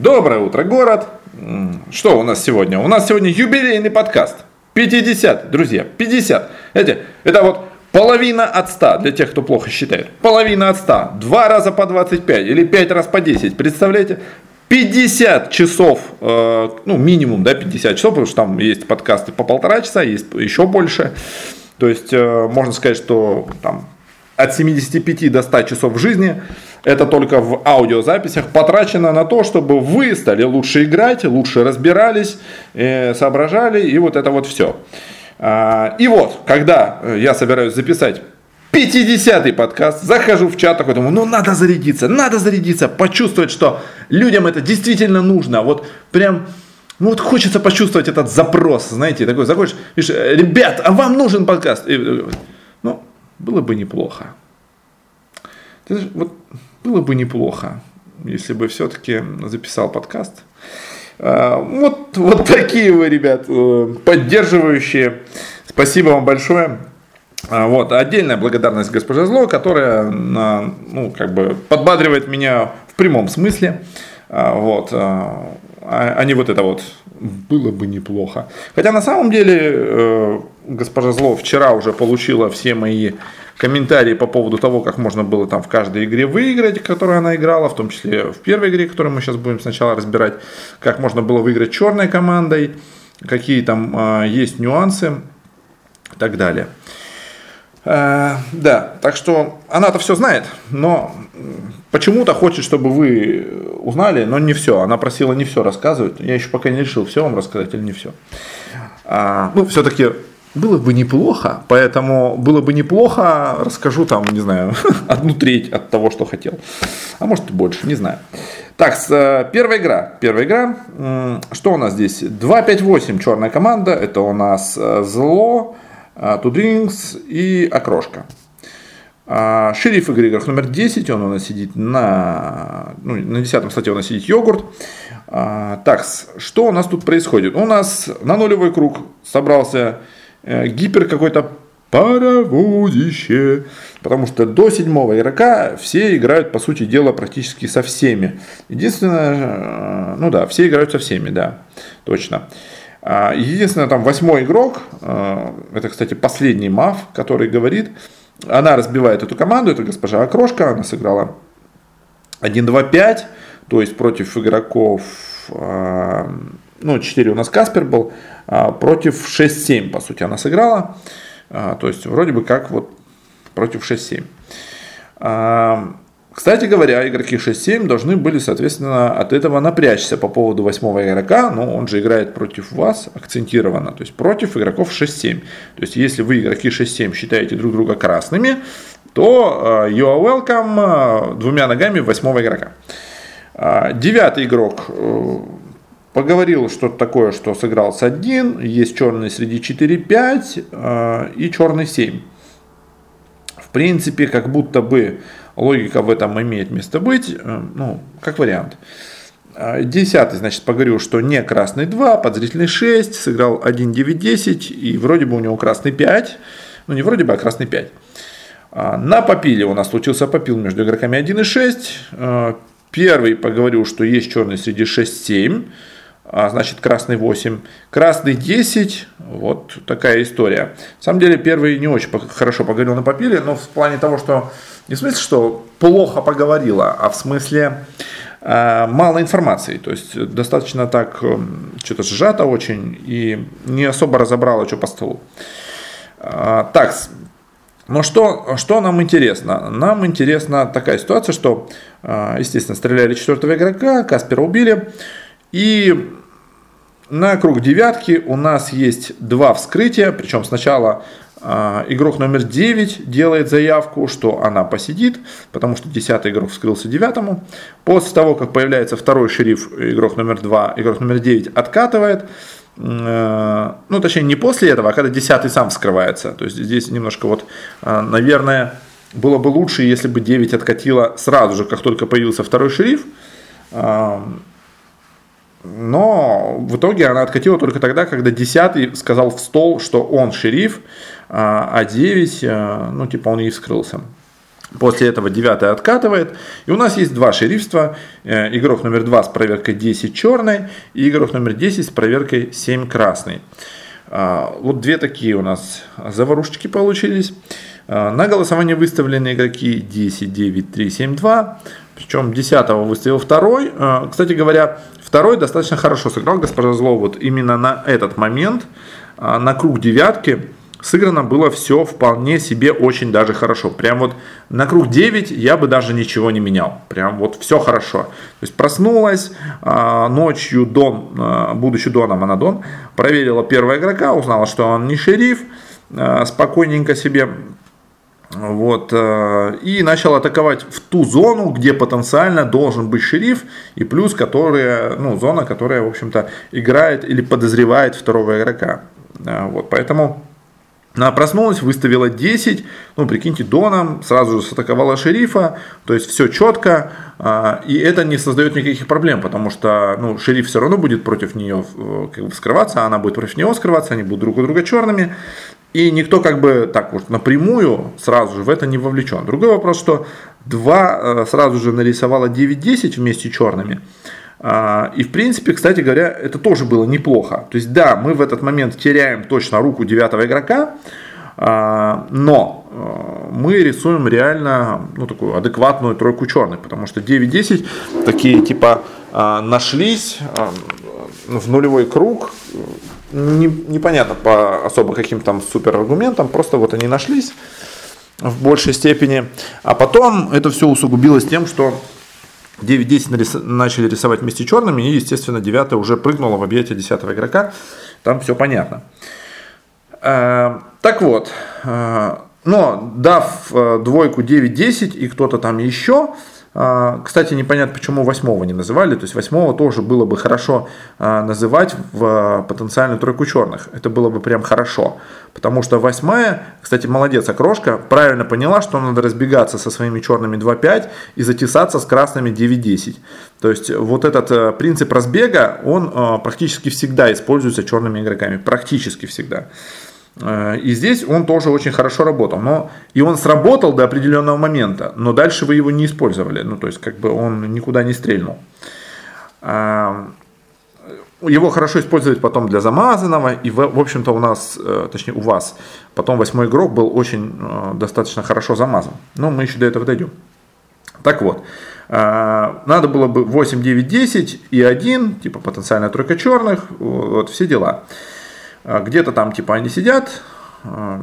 Доброе утро, город. Что у нас сегодня? У нас сегодня юбилейный подкаст. 50, друзья, 50. Эти, это вот половина от 100 для тех, кто плохо считает. Половина от 100. Два раза по 25 или 5 раз по 10. Представляете? 50 часов, э, ну минимум, да, 50 часов, потому что там есть подкасты по полтора часа, есть еще больше. То есть э, можно сказать, что там от 75 до 100 часов жизни это только в аудиозаписях потрачено на то, чтобы вы стали лучше играть, лучше разбирались, э, соображали и вот это вот все. А, и вот, когда я собираюсь записать 50-й подкаст, захожу в чат такой, думаю, ну надо зарядиться, надо зарядиться, почувствовать, что людям это действительно нужно, вот прям ну вот хочется почувствовать этот запрос, знаете, такой заходишь, пишешь, ребят, а вам нужен подкаст? Было бы неплохо. Вот было бы неплохо, если бы все-таки записал подкаст. А, вот, вот такие вы, ребят, э, поддерживающие. Спасибо вам большое. А, вот, отдельная благодарность госпоже Зло, которая, ну, как бы подбадривает меня в прямом смысле. А, вот, а не вот это вот было бы неплохо. Хотя на самом деле э, госпожа Зло вчера уже получила все мои комментарии по поводу того, как можно было там в каждой игре выиграть, которую она играла, в том числе в первой игре, которую мы сейчас будем сначала разбирать, как можно было выиграть черной командой, какие там э, есть нюансы и так далее. Э, да, так что она-то все знает, но почему-то хочет, чтобы вы узнали, но не все. Она просила не все рассказывать. Я еще пока не решил, все вам рассказать или не все. А, ну, все-таки было бы неплохо, поэтому было бы неплохо, расскажу там, не знаю, одну треть от того, что хотел. А может и больше, не знаю. Так, э, первая игра. Первая игра. Что у нас здесь? 2-5-8 черная команда. Это у нас э, зло, Тудрингс и окрошка. А, шериф игры игрок номер 10, он у нас сидит на, ну, на 10 слоте у нас сидит йогурт. А, так, что у нас тут происходит? У нас на нулевой круг собрался э, гипер какой-то паровозище. Потому что до седьмого игрока все играют, по сути дела, практически со всеми. Единственное, э, ну да, все играют со всеми, да, точно. А, единственное, там восьмой игрок, э, это, кстати, последний мав, который говорит, она разбивает эту команду, это госпожа Окрошка, она сыграла 1-2-5, то есть против игроков, э, ну, 4 у нас Каспер был, против 6-7, по сути, она сыграла, а, то есть вроде бы как вот против 6-7. Кстати говоря, игроки 6-7 должны были, соответственно, от этого напрячься по поводу восьмого игрока, но он же играет против вас акцентированно, то есть против игроков 6-7. То есть если вы игроки 6-7 считаете друг друга красными, то you are welcome двумя ногами восьмого игрока. Девятый игрок э, поговорил что-то такое, что сыграл с 1, есть черный среди 4-5 и черный 7. В принципе, как будто бы логика в этом имеет место быть, э, ну, как вариант. А, десятый, значит, поговорил, что не красный 2, подзрительный 6, сыграл 1, 9, 10, и вроде бы у него красный 5, ну не вроде бы, а красный 5. А, на попиле у нас случился попил между игроками 1 и 6. А, первый поговорил, что есть черный среди 6-7, а значит красный 8, красный 10, вот такая история. На самом деле первый не очень хорошо поговорил на попиле, но в плане того, что не в смысле, что плохо поговорила, а в смысле э, мало информации. То есть достаточно так э, что-то сжато очень и не особо разобрала, что по столу. Э, так, но что, что нам интересно? Нам интересна такая ситуация, что, э, естественно, стреляли четвертого игрока, Каспера убили. И на круг девятки у нас есть два вскрытия, причем сначала а, игрок номер 9 делает заявку, что она посидит, потому что 10 игрок вскрылся 9. После того, как появляется второй шериф, игрок номер 2, игрок номер 9 откатывает. Э, ну, точнее, не после этого, а когда 10 сам вскрывается. То есть здесь немножко вот, э, наверное, было бы лучше, если бы 9 откатила сразу же, как только появился второй шериф. Но в итоге она откатила только тогда, когда 10 сказал в стол, что он шериф, а 9, а, ну, типа, он ей вскрылся. После этого девятый откатывает. И у нас есть два шерифства. Э, игрок номер два с проверкой 10 черной и игрок номер 10 с проверкой 7 красный. А, вот две такие у нас заварушечки получились. А, на голосование выставлены игроки 10, 9, 3, 7, 2. Причем 10 выставил второй. А, кстати говоря, второй достаточно хорошо сыграл госпожа Зло. Вот именно на этот момент, на круг девятки, сыграно было все вполне себе очень даже хорошо. Прям вот на круг 9 я бы даже ничего не менял. Прям вот все хорошо. То есть проснулась а, ночью Дон, а, будучи Доном, она Дон, проверила первого игрока, узнала, что он не шериф, а, спокойненько себе вот, и начал атаковать в ту зону, где потенциально должен быть шериф, и плюс которая, ну, зона, которая, в общем-то, играет или подозревает второго игрока. Вот, поэтому она проснулась, выставила 10, ну, прикиньте, Доном, сразу же атаковала шерифа, то есть все четко, а, и это не создает никаких проблем, потому что, ну, шериф все равно будет против нее э, как бы скрываться, а она будет против него скрываться, они будут друг у друга черными, и никто как бы так вот напрямую сразу же в это не вовлечен. Другой вопрос, что два э, сразу же нарисовала 9-10 вместе черными, а, и в принципе, кстати говоря, это тоже было неплохо. То есть да, мы в этот момент теряем точно руку девятого игрока, а, но а, мы рисуем реально ну, такую адекватную тройку черных, потому что 9-10 такие типа нашлись в нулевой круг, непонятно по особо каким там супер аргументам, просто вот они нашлись в большей степени, а потом это все усугубилось тем, что 9-10 нарис... начали рисовать вместе черными, и, естественно, 9 уже прыгнула в объятие 10 игрока. Там все понятно. Э, так вот, э, но дав э, двойку 9-10 и кто-то там еще, кстати, непонятно, почему восьмого не называли. То есть восьмого тоже было бы хорошо а, называть в а, потенциальную тройку черных. Это было бы прям хорошо. Потому что восьмая, кстати, молодец, окрошка, правильно поняла, что надо разбегаться со своими черными 2-5 и затесаться с красными 9-10. То есть вот этот принцип разбега, он практически всегда используется черными игроками. Практически всегда. Э, и здесь он тоже очень хорошо работал. Но, и он сработал до определенного момента, но дальше вы его не использовали. Ну, то есть, как бы он никуда не стрельнул. Э, его хорошо использовать потом для замазанного. И, в общем-то, у нас, э, точнее, у вас, потом восьмой игрок был очень достаточно хорошо замазан. Но мы еще до этого дойдем. Так вот, надо было бы 8, 9, 10 и 1, типа потенциальная тройка черных, вот все дела. А, где-то там типа они сидят, а,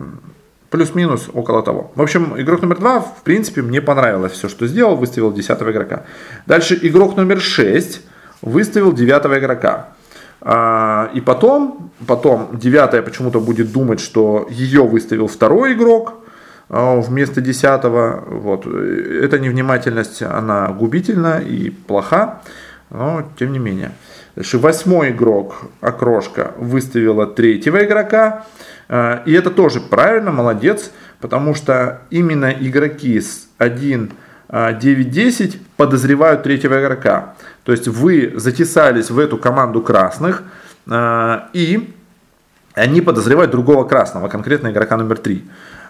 плюс-минус около того. В общем, игрок номер два, в принципе, мне понравилось все, что сделал, выставил 10 игрока. Дальше игрок номер 6 выставил 9 игрока. А, и потом, потом 9 почему-то будет думать, что ее выставил второй игрок вместо 10. Вот. Эта невнимательность, она губительна и плоха, но тем не менее. Восьмой игрок, окрошка, выставила третьего игрока. А, и это тоже правильно, молодец, потому что именно игроки с 1, 9, 10 подозревают третьего игрока. То есть вы затесались в эту команду красных, а, и они подозревают другого красного, конкретно игрока номер 3.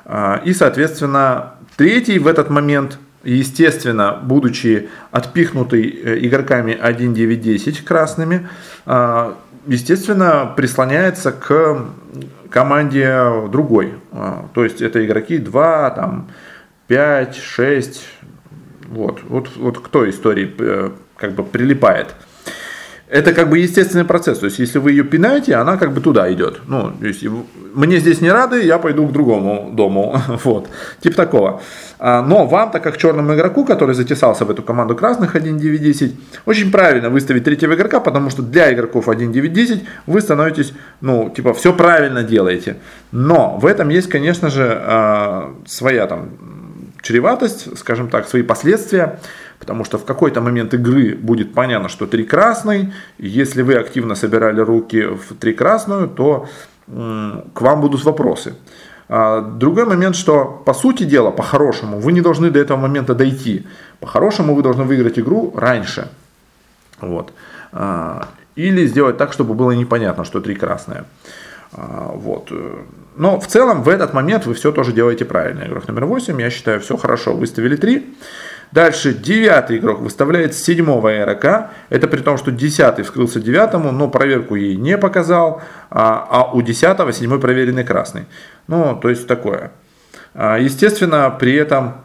А, и, соответственно, третий в этот момент естественно, будучи отпихнутый э, игроками 1-9-10 красными, а, естественно, прислоняется к команде другой. А, то есть это игроки 2, там, 5, 6, вот, вот, вот к той истории э, как бы прилипает это как бы естественный процесс. То есть, если вы ее пинаете, она как бы туда идет. Ну, то есть, мне здесь не рады, я пойду к другому дому. Вот. Типа такого. А, но вам, так как черному игроку, который затесался в эту команду красных 1-9-10, очень правильно выставить третьего игрока, потому что для игроков 1-9-10 вы становитесь, ну, типа, все правильно делаете. Но в этом есть, конечно же, а, своя там чреватость, скажем так, свои последствия. Потому что в какой-то момент игры будет понятно, что три красный. Если вы активно собирали руки в три красную, то к вам будут вопросы. А другой момент, что по сути дела, по-хорошему, вы не должны до этого момента дойти. По-хорошему вы должны выиграть игру раньше. Вот. А, или сделать так, чтобы было непонятно, что три красные. Вот. Но в целом в этот момент вы все тоже делаете правильно. Игрок номер 8, я считаю, все хорошо. Выставили 3. Дальше девятый игрок выставляет седьмого игрока. Это при том, что десятый вскрылся девятому, но проверку ей не показал. А, а у десятого седьмой проверенный красный. Ну, то есть такое. А, естественно, при этом,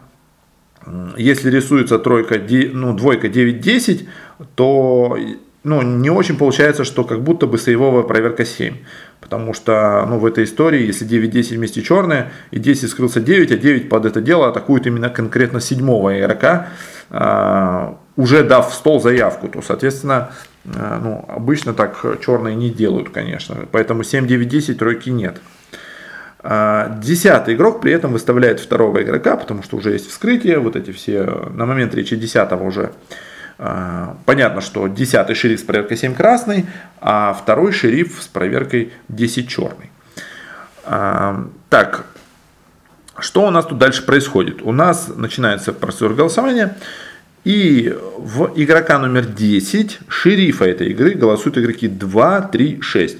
если рисуется тройка, ну, двойка 9-10, то ну, не очень получается, что как будто бы сейвовая проверка 7. Потому что ну, в этой истории, если 9-10 вместе черные, и 10 скрылся 9, а 9 под это дело атакует именно конкретно седьмого игрока, э, уже дав в стол заявку, то, соответственно, э, ну, обычно так черные не делают, конечно. Поэтому 7-9-10 тройки нет. А, десятый игрок при этом выставляет второго игрока, потому что уже есть вскрытие, вот эти все, на момент речи десятого уже а, понятно, что 10 шериф с проверкой 7 красный, а второй шериф с проверкой 10 черный. А, так, что у нас тут дальше происходит? У нас начинается процедура голосования. И в игрока номер 10, шерифа этой игры, голосуют игроки 2, 3, 6.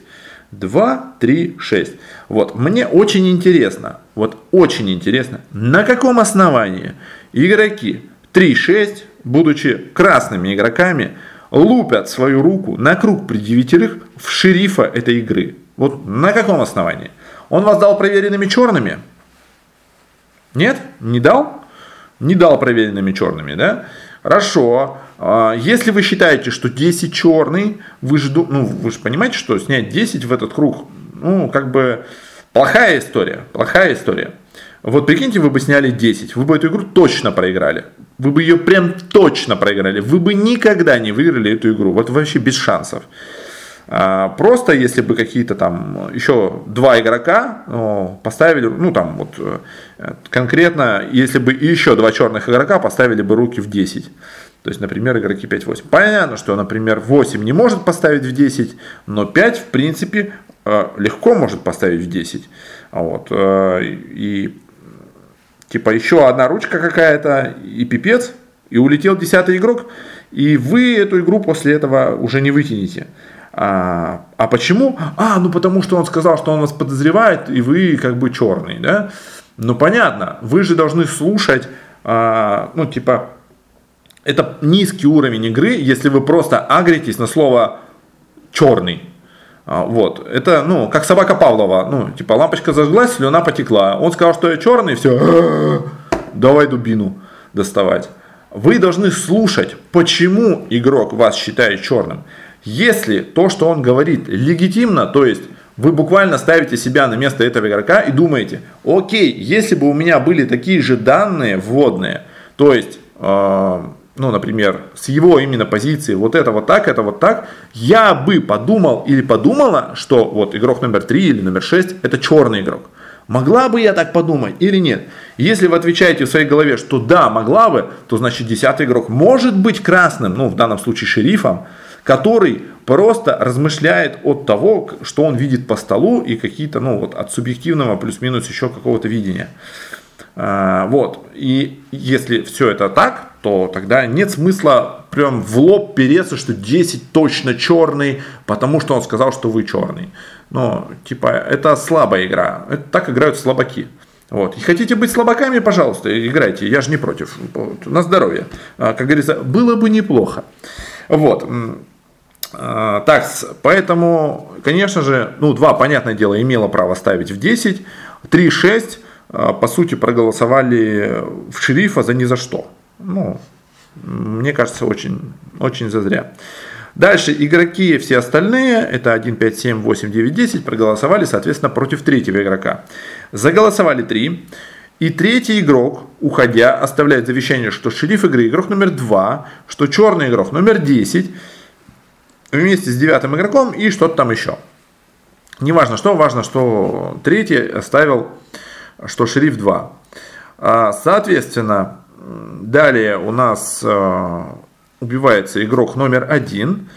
2, 3, 6. Вот, мне очень интересно, вот очень интересно, на каком основании игроки 3, 6 будучи красными игроками, лупят свою руку на круг при девятерых в шерифа этой игры. Вот на каком основании? Он вас дал проверенными черными? Нет? Не дал? Не дал проверенными черными, да? Хорошо. А, если вы считаете, что 10 черный, вы же, ну, вы же понимаете, что снять 10 в этот круг, ну, как бы плохая история. Плохая история. Вот прикиньте, вы бы сняли 10, вы бы эту игру точно проиграли. Вы бы ее прям точно проиграли. Вы бы никогда не выиграли эту игру. Вот вообще без шансов. А, просто если бы какие-то там еще два игрока поставили, ну там вот э, конкретно, если бы еще два черных игрока поставили бы руки в 10. То есть, например, игроки 5-8. Понятно, что, например, 8 не может поставить в 10, но 5, в принципе, э, легко может поставить в 10. Вот. Э, и типа еще одна ручка какая-то и пипец, и улетел десятый игрок, и вы эту игру после этого уже не вытянете. А, а почему? А, ну потому что он сказал, что он вас подозревает, и вы как бы черный, да? Ну понятно, вы же должны слушать, а, ну типа, это низкий уровень игры, если вы просто агритесь на слово черный. А, вот. Это, ну, как собака Павлова. Ну, типа, лампочка зажглась, слюна потекла. Он сказал, что я черный, все, давай дубину доставать. Вы должны слушать, почему игрок вас считает черным. Если то, что он говорит, легитимно, то есть вы буквально ставите себя на место этого игрока и думаете, окей, если бы у меня были такие же данные вводные, то есть э, ну, например, с его именно позиции вот это вот так, это вот так, я бы подумал или подумала, что вот игрок номер 3 или номер 6 это черный игрок. Могла бы я так подумать или нет? Если вы отвечаете в своей голове, что да, могла бы, то значит десятый игрок может быть красным, ну в данном случае шерифом, который просто размышляет от того, что он видит по столу и какие-то, ну вот от субъективного плюс-минус еще какого-то видения. А, вот. И если все это так, то тогда нет смысла прям в лоб переться, что 10 точно черный, потому что он сказал, что вы черный. Но, типа, это слабая игра. Это так играют слабаки. Вот. И хотите быть слабаками, пожалуйста, играйте. Я же не против. Вот. На здоровье. А, как говорится, было бы неплохо. Вот. А, так, поэтому, конечно же, ну, 2, понятное дело, имело право ставить в 10. 3, 6 а, по сути, проголосовали в шерифа за ни за что. Ну, мне кажется, очень, очень зазря. Дальше игроки все остальные, это 1, 5, 7, 8, 9, 10, проголосовали, соответственно, против третьего игрока. Заголосовали 3. И третий игрок, уходя, оставляет завещание, что шериф игры игрок номер 2, что черный игрок номер 10, вместе с девятым игроком и что-то там еще. Неважно что, важно, что третий оставил что шериф 2. А, соответственно, далее у нас а, убивается игрок номер 1.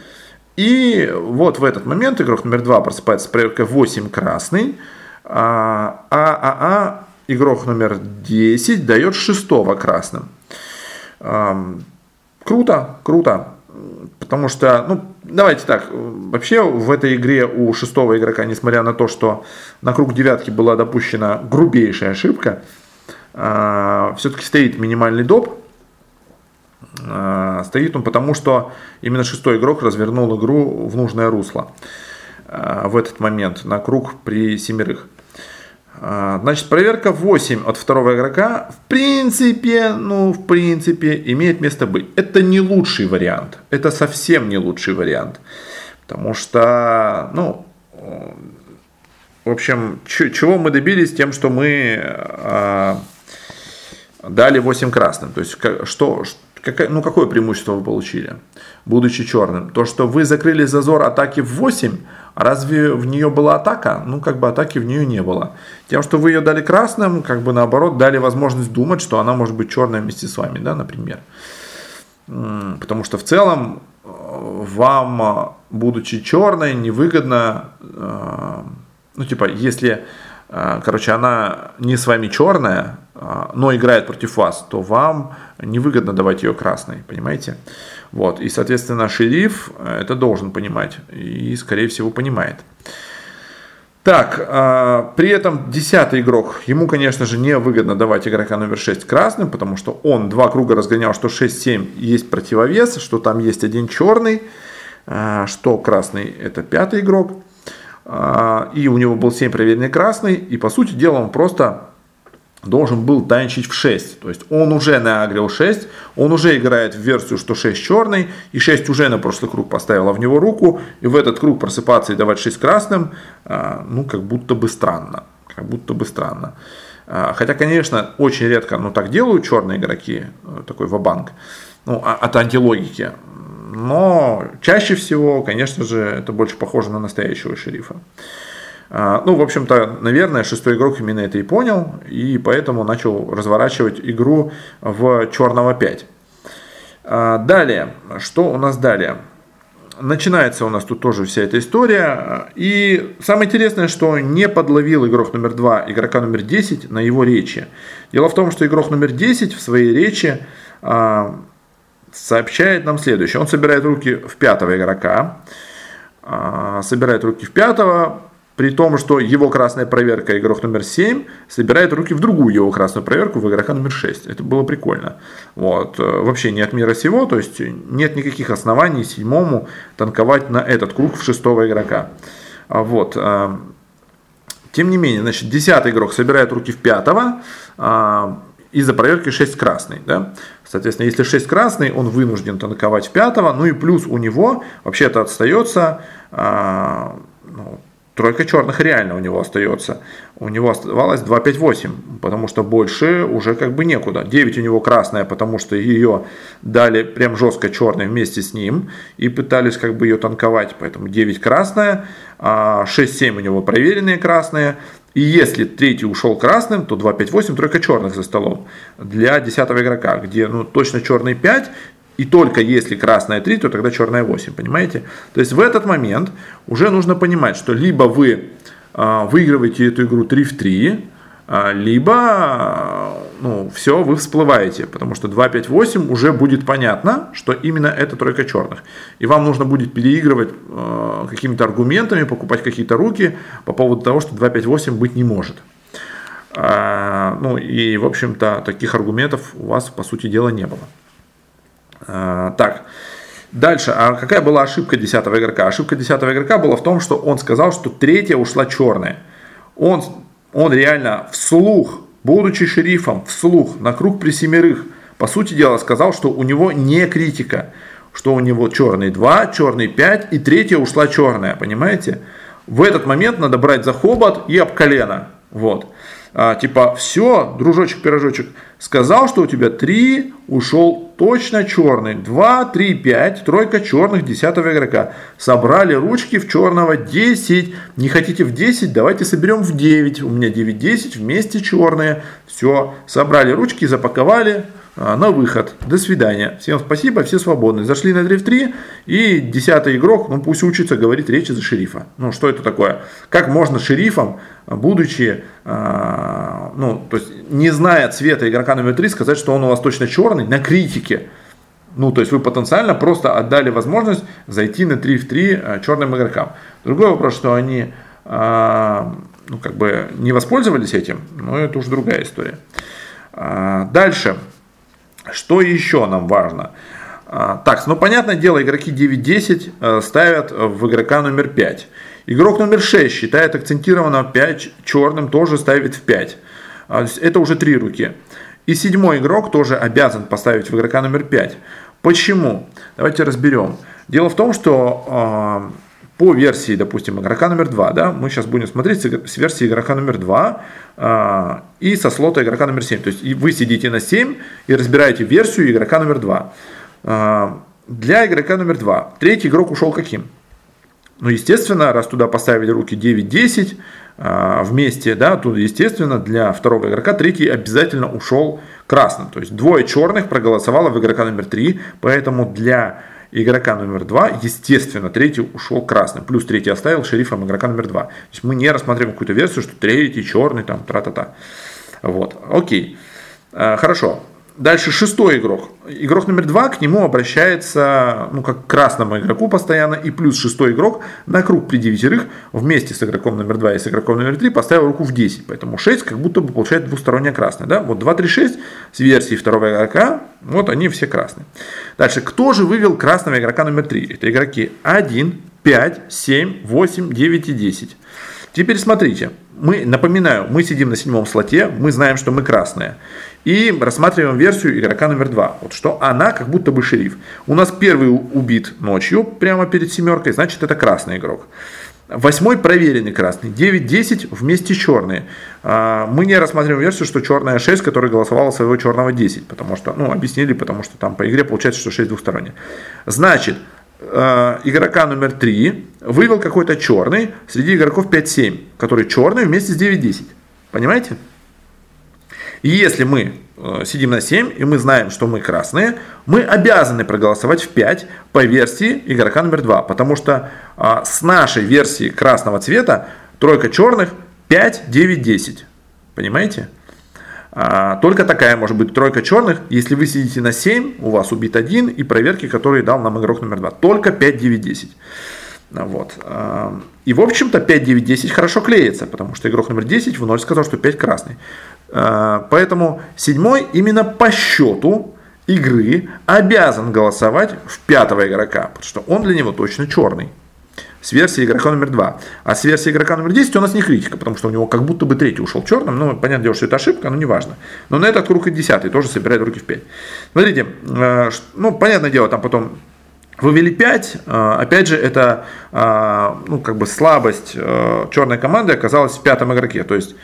И вот в этот момент игрок номер 2 просыпается с проверкой 8 красный. А, а, а, а игрок номер 10 дает 6 красным. Круто, круто. Потому что, ну, давайте так, вообще в этой игре у шестого игрока, несмотря на то, что на круг девятки была допущена грубейшая ошибка, а, все-таки стоит минимальный доп. А, стоит он потому, что именно шестой игрок развернул игру в нужное русло в этот момент на круг при семерых. Значит, проверка 8 от второго игрока, в принципе, ну, в принципе, имеет место быть. Это не лучший вариант. Это совсем не лучший вариант. Потому что, ну, в общем, чего мы добились тем, что мы э, дали 8 красным. То есть, что, какое, ну, какое преимущество вы получили, будучи черным? То, что вы закрыли зазор атаки в 8, а разве в нее была атака? Ну, как бы атаки в нее не было. Тем, что вы ее дали красным, как бы наоборот, дали возможность думать, что она может быть черная вместе с вами, да, например. Потому что в целом э, вам, будучи черной, невыгодно, э, ну, типа, если, э, короче, она не с вами черная, но играет против вас, то вам невыгодно давать ее красной, понимаете? Вот, и, соответственно, шериф это должен понимать и, скорее всего, понимает. Так, э, при этом десятый игрок, ему, конечно же, не выгодно давать игрока номер 6 красным, потому что он два круга разгонял, что 6-7 есть противовес, что там есть один черный, э, что красный это пятый игрок, э, и у него был 7 проверенный красный, и по сути дела он просто должен был танчить в 6. То есть он уже наагрил 6, он уже играет в версию, что 6 черный, и 6 уже на прошлый круг поставила в него руку, и в этот круг просыпаться и давать 6 красным, а, ну, как будто бы странно. Как будто бы странно. А, хотя, конечно, очень редко, ну, так делают черные игроки, э, такой вабанк, ну, а, от антилогики. Но чаще всего, конечно же, это больше похоже на настоящего шерифа. А, ну, в общем-то, наверное, шестой игрок именно это и понял, и поэтому начал разворачивать игру в черного 5. А, далее, что у нас далее? Начинается у нас тут тоже вся эта история. И самое интересное, что не подловил игрок номер 2 игрока номер 10 на его речи. Дело в том, что игрок номер 10 в своей речи а, сообщает нам следующее. Он собирает руки в пятого игрока, собирает руки в пятого, при том, что его красная проверка, игрок номер 7, собирает руки в другую его красную проверку в игрока номер 6. Это было прикольно. Вот. Э, вообще не от мира сего, то есть нет никаких оснований седьмому танковать на этот круг в шестого игрока. А вот. Э, тем не менее, значит, десятый игрок собирает руки в пятого, а, из-за проверки 6 красный. Да? Соответственно, если 6 красный, он вынужден танковать в пятого, ну и плюс у него вообще-то остается а, ну, Тройка черных реально у него остается. У него оставалось 2-5-8, потому что больше уже как бы некуда. 9 у него красная, потому что ее дали прям жестко черной вместе с ним и пытались как бы ее танковать. Поэтому 9 красная, 6-7 а у него проверенные красные. И если третий ушел красным, то 2-5-8 тройка черных за столом для 10 игрока, где ну, точно черный 5 и только если красная 3, то тогда черная 8, понимаете? То есть в этот момент уже нужно понимать, что либо вы э, выигрываете эту игру 3 в 3, э, либо ну, все, вы всплываете, потому что 2, 5, 8 уже будет понятно, что именно это тройка черных. И вам нужно будет переигрывать какими-то аргументами, покупать какие-то руки по поводу того, что 2, 5, 8 быть не может. Ну и, в общем-то, таких аргументов у вас, по сути дела, не было. А, так, дальше. А какая была ошибка 10 игрока? Ошибка 10 игрока была в том, что он сказал, что третья ушла черная. Он, он реально вслух, будучи шерифом, вслух, на круг при семерых, по сути дела, сказал, что у него не критика. Что у него черный 2, черный 5 и третья ушла черная, понимаете? В этот момент надо брать за хобот и об колено. Вот а, типа, все, дружочек-пирожочек, сказал, что у тебя 3, ушел точно черный, 2, 3, 5, тройка черных 10 игрока. Собрали ручки в черного 10, не хотите в 10, давайте соберем в 9, у меня 9-10, вместе черные, все, собрали ручки, запаковали, на выход. До свидания. Всем спасибо, все свободны. Зашли на дрифт 3 и десятый игрок, ну пусть учится говорить речи за шерифа. Ну что это такое? Как можно шерифом, будучи, э, ну то есть не зная цвета игрока номер 3, сказать, что он у вас точно черный на критике? Ну, то есть вы потенциально просто отдали возможность зайти на 3 в 3 черным игрокам. Другой вопрос, что они ну, как бы не воспользовались этим, но это уже другая история. Дальше. Что еще нам важно? Так, ну понятное дело, игроки 9-10 э, ставят в игрока номер 5. Игрок номер 6 считает акцентированно 5 черным, тоже ставит в 5. Это уже три руки. И седьмой игрок тоже обязан поставить в игрока номер 5. Почему? Давайте разберем. Дело в том, что э, по версии, допустим, игрока номер 2, да, мы сейчас будем смотреть с версии игрока номер 2 э, и со слота игрока номер 7. То есть вы сидите на 7 и разбираете версию игрока номер 2. Э, для игрока номер 2 третий игрок ушел каким? Ну, естественно, раз туда поставили руки 9-10 э, вместе, да, то, естественно, для второго игрока третий обязательно ушел красным. То есть двое черных проголосовало в игрока номер 3, поэтому для игрока номер 2, естественно, третий ушел красным. Плюс третий оставил шерифом игрока номер 2. То есть мы не рассматриваем какую-то версию, что третий черный, там, тра-та-та. Вот, окей. Э, хорошо. Дальше шестой игрок. Игрок номер два к нему обращается, ну, как к красному игроку постоянно, и плюс шестой игрок на круг при девятерых вместе с игроком номер два и с игроком номер три поставил руку в 10. Поэтому 6 как будто бы получает двустороннее красное. Да? Вот 2, 3, 6 с версии второго игрока, вот они все красные. Дальше, кто же вывел красного игрока номер 3? Это игроки 1, 5, 7, 8, 9 и 10. Теперь смотрите, мы, напоминаю, мы сидим на седьмом слоте, мы знаем, что мы красные. И рассматриваем версию игрока номер два. Вот что она как будто бы шериф. У нас первый убит ночью, прямо перед семеркой, значит это красный игрок. Восьмой проверенный красный. 9-10 вместе черные. А, мы не рассматриваем версию, что черная 6, которая голосовала своего черного 10. Потому что, ну, объяснили, потому что там по игре получается, что 6 двухсторонняя. Значит, а, игрока номер 3 вывел какой-то черный среди игроков 5-7, который черный вместе с 9-10. Понимаете? И если мы э, сидим на 7, и мы знаем, что мы красные, мы обязаны проголосовать в 5 по версии игрока номер 2. Потому что а, с нашей версии красного цвета тройка черных 5, 9, 10. Понимаете? А, только такая может быть тройка черных, если вы сидите на 7, у вас убит один, и проверки, которые дал нам игрок номер 2. Только 5, 9, 10. Вот. А, и, в общем-то, 5, 9, 10 хорошо клеится, потому что игрок номер 10 в 0 сказал, что 5 красный. А, поэтому седьмой именно по счету игры обязан голосовать в пятого игрока, потому что он для него точно черный. С версии игрока номер два. А с версии игрока номер 10 у нас не критика, потому что у него как будто бы третий ушел черным. Ну, понятное дело, что это ошибка, но неважно. Но на этот круг и десятый тоже собирает руки в 5. Смотрите, а, ну, понятное дело, там потом Вывели 5, а, опять же, это ну, как бы слабость черной команды оказалась в пятом игроке. То есть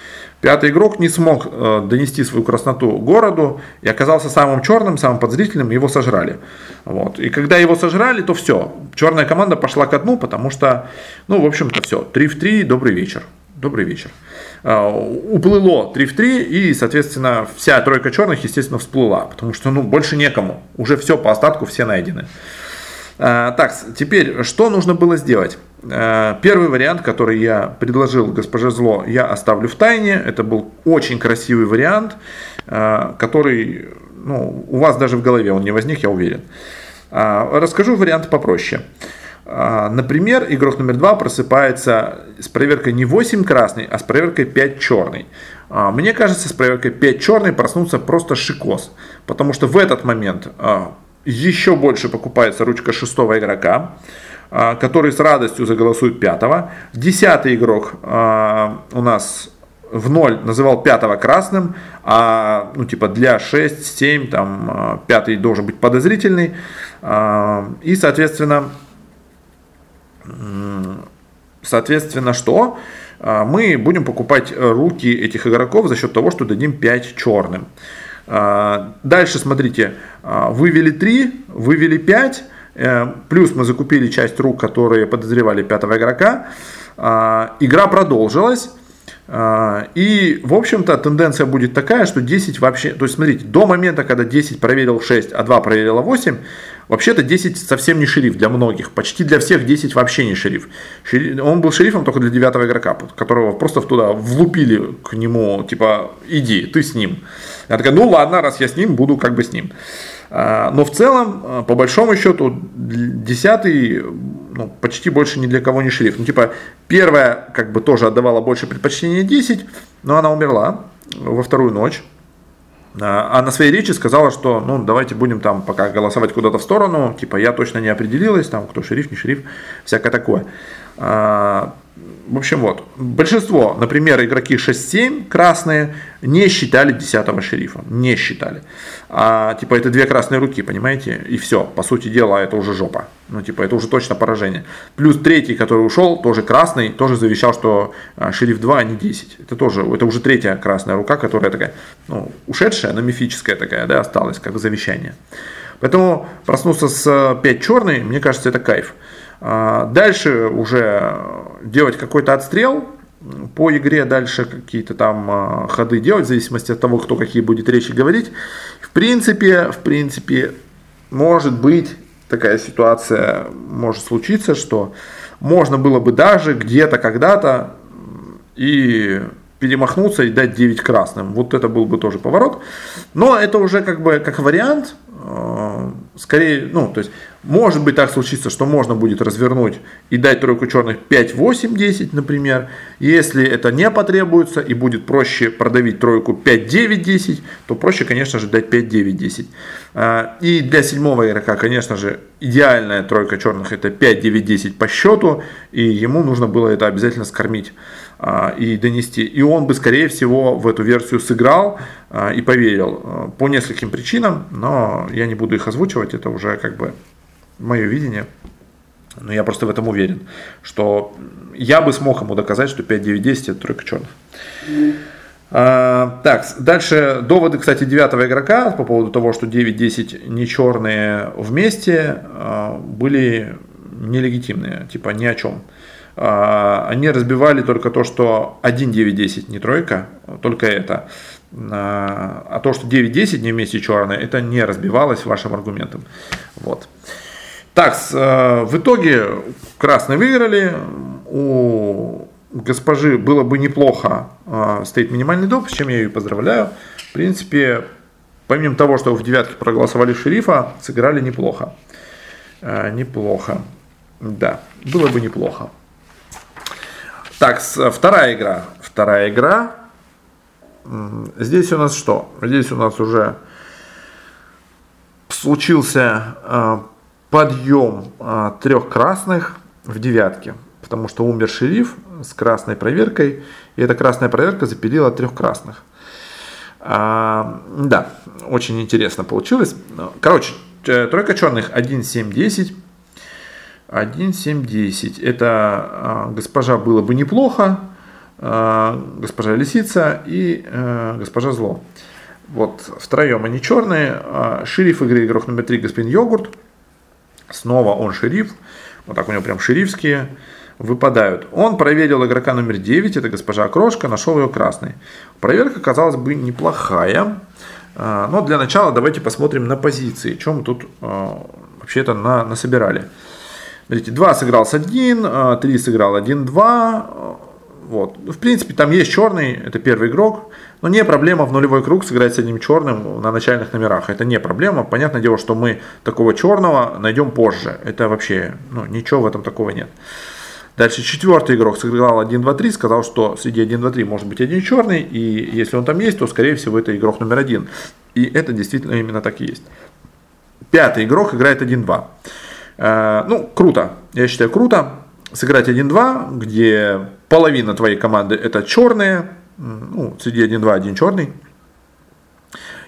Пятый игрок не смог э, донести свою красноту городу и оказался самым черным, самым подозрительным, его сожрали. Вот. И когда его сожрали, то все, черная команда пошла ко дну, потому что, ну, в общем-то, все, 3 в 3, добрый вечер. Добрый вечер. Э, уплыло 3 в 3, и, соответственно, вся тройка черных, естественно, всплыла, потому что, ну, больше некому. Уже все по остатку, все найдены. Э, так, теперь, что нужно было сделать? Э, первый вариант, который я предложил госпоже Зло, я оставлю в тайне. Это был очень красивый вариант, э, который ну, у вас даже в голове он не возник, я уверен. Расскажу вариант попроще. Например, игрок номер 2 просыпается с проверкой не 8 красный, а с проверкой 5 черный. Мне кажется, с проверкой 5 черный проснуться просто шикос. Потому что в этот момент еще больше покупается ручка шестого игрока, который с радостью заголосует пятого. Десятый игрок а, у нас в ноль называл пятого красным, а ну типа для 6-7 там а, пятый должен быть подозрительный. И соответственно, соответственно что? Мы будем покупать руки этих игроков за счет того, что дадим 5 черным. А, дальше смотрите, а, вывели 3, вывели 5, э, плюс мы закупили часть рук, которые подозревали пятого игрока. А, игра продолжилась. И, в общем-то, тенденция будет такая, что 10 вообще... То есть, смотрите, до момента, когда 10 проверил 6, а 2 проверило 8, вообще-то 10 совсем не шериф для многих. Почти для всех 10 вообще не шериф. Он был шерифом только для 9 игрока, которого просто туда влупили к нему, типа, иди, ты с ним. Я такая, ну ладно, раз я с ним, буду как бы с ним. А, но в целом, а, по большому счету, десятый ну, почти больше ни для кого не шериф. Ну, типа, первая как бы тоже отдавала больше предпочтения 10, но она умерла во вторую ночь. А, а на своей речи сказала, что ну давайте будем там пока голосовать куда-то в сторону, типа я точно не определилась, там кто шериф, не шериф, всякое такое. В общем, вот. Большинство, например, игроки 6-7 красные не считали 10 шерифа. Не считали. А, типа, это две красные руки, понимаете? И все. По сути дела, это уже жопа. Ну, типа, это уже точно поражение. Плюс третий, который ушел, тоже красный, тоже завещал, что а, шериф 2, а не 10. Это тоже, это уже третья красная рука, которая такая, ну, ушедшая, но мифическая такая, да, осталась, как завещание. Поэтому проснуться с 5 черный, мне кажется, это кайф. А, дальше уже делать какой-то отстрел, по игре дальше какие-то там а, ходы делать, в зависимости от того, кто какие будет речи говорить. В принципе, в принципе, может быть такая ситуация, может случиться, что можно было бы даже где-то когда-то и перемахнуться и дать 9 красным. Вот это был бы тоже поворот. Но это уже как бы как вариант. А, скорее, ну, то есть может быть так случится, что можно будет развернуть и дать тройку черных 5, 8, 10, например. Если это не потребуется и будет проще продавить тройку 5, 9, 10, то проще, конечно же, дать 5, 9, 10. И для седьмого игрока, конечно же, идеальная тройка черных это 5, 9, 10 по счету. И ему нужно было это обязательно скормить а, и донести. И он бы, скорее всего, в эту версию сыграл а, и поверил а, по нескольким причинам, но я не буду их озвучивать, это уже как бы мое видение. Но я просто в этом уверен, что я бы смог ему доказать, что 5-9-10 это тройка черных. А, так, дальше доводы, кстати, девятого игрока по поводу того, что 9-10 не черные вместе, а, были нелегитимные, типа ни о чем. А, они разбивали только то, что 1-9-10 не тройка, только это. А, а то, что 9-10 не вместе черные, это не разбивалось вашим аргументом. Вот. Так, э, в итоге красные выиграли. У госпожи было бы неплохо э, стоит минимальный доп, с чем я ее поздравляю. В принципе, помимо того, что в девятке проголосовали шерифа, сыграли неплохо. Э, неплохо. Да, было бы неплохо. Так, вторая игра. Вторая игра. Здесь у нас что? Здесь у нас уже случился подъем а, трех красных в девятке, потому что умер шериф с красной проверкой, и эта красная проверка запилила трех красных. А, да, очень интересно получилось. Короче, тройка черных 1, 7, 10. 1, 7, 10. Это а, госпожа было бы неплохо, а, госпожа лисица и а, госпожа зло. Вот втроем они черные. А, шериф игры игрок номер 3 господин йогурт. Снова он шериф. Вот так у него прям шерифские выпадают. Он проверил игрока номер 9, это госпожа Крошка, нашел ее красной. Проверка, казалось бы, неплохая. А, но для начала давайте посмотрим на позиции, чем мы тут а, вообще-то на, насобирали. Смотрите, 2 сыграл с 1, 3 сыграл 1-2. Вот. В принципе, там есть черный, это первый игрок. Но не проблема в нулевой круг сыграть с одним черным на начальных номерах. Это не проблема. Понятное дело, что мы такого черного найдем позже. Это вообще, ну, ничего в этом такого нет. Дальше четвертый игрок сыграл 1-2-3, сказал, что среди 1-2-3 может быть один черный, и если он там есть, то скорее всего это игрок номер один. И это действительно именно так и есть. Пятый игрок играет 1-2. Э, ну, круто. Я считаю, круто сыграть 1-2, где половина твоей команды это черные, ну, среди 1-2 один черный.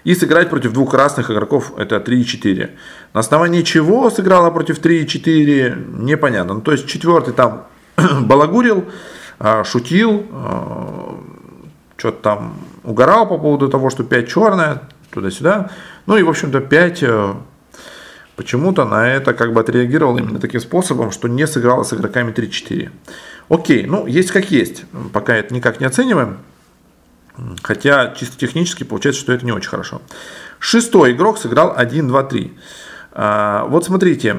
И сыграть против двух красных игроков это 3 и 4. На основании чего сыграла против 3 и 4, непонятно. Ну, то есть четвертый там балагурил, а, шутил, а, что-то там угорал по поводу того, что 5 черная, туда-сюда. Ну и, в общем-то, 5 э, почему-то на это как бы отреагировал именно таким способом, что не сыграла с игроками 3-4. Окей, ну есть как есть, пока это никак не оцениваем. Хотя чисто технически получается, что это не очень хорошо. Шестой игрок сыграл 1, 2, 3. Вот смотрите,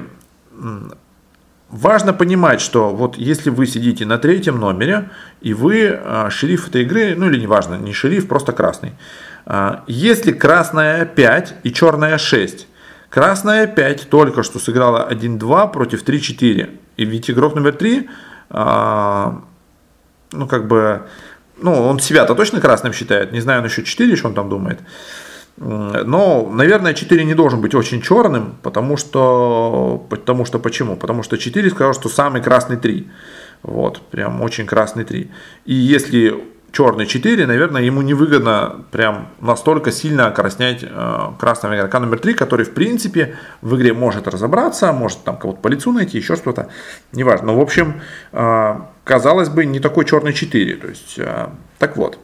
важно понимать, что вот если вы сидите на третьем номере, и вы а, шериф этой игры, ну или неважно, не шериф, просто красный. А, если красная 5 и черная 6, Красная 5 только что сыграла 1-2 против 3-4. И ведь игрок номер 3, а, ну как бы, ну он себя-то точно красным считает, не знаю насчет 4, что он там думает. Но, наверное, 4 не должен быть очень черным, потому что, потому что почему? Потому что 4 сказал, что самый красный 3. Вот, прям очень красный 3. И если черный 4, наверное, ему невыгодно прям настолько сильно окраснять э, красного игрока номер 3, который, в принципе, в игре может разобраться, может там кого-то по лицу найти, еще что-то, неважно. Но, в общем, э, казалось бы, не такой черный 4. То есть, э, так вот.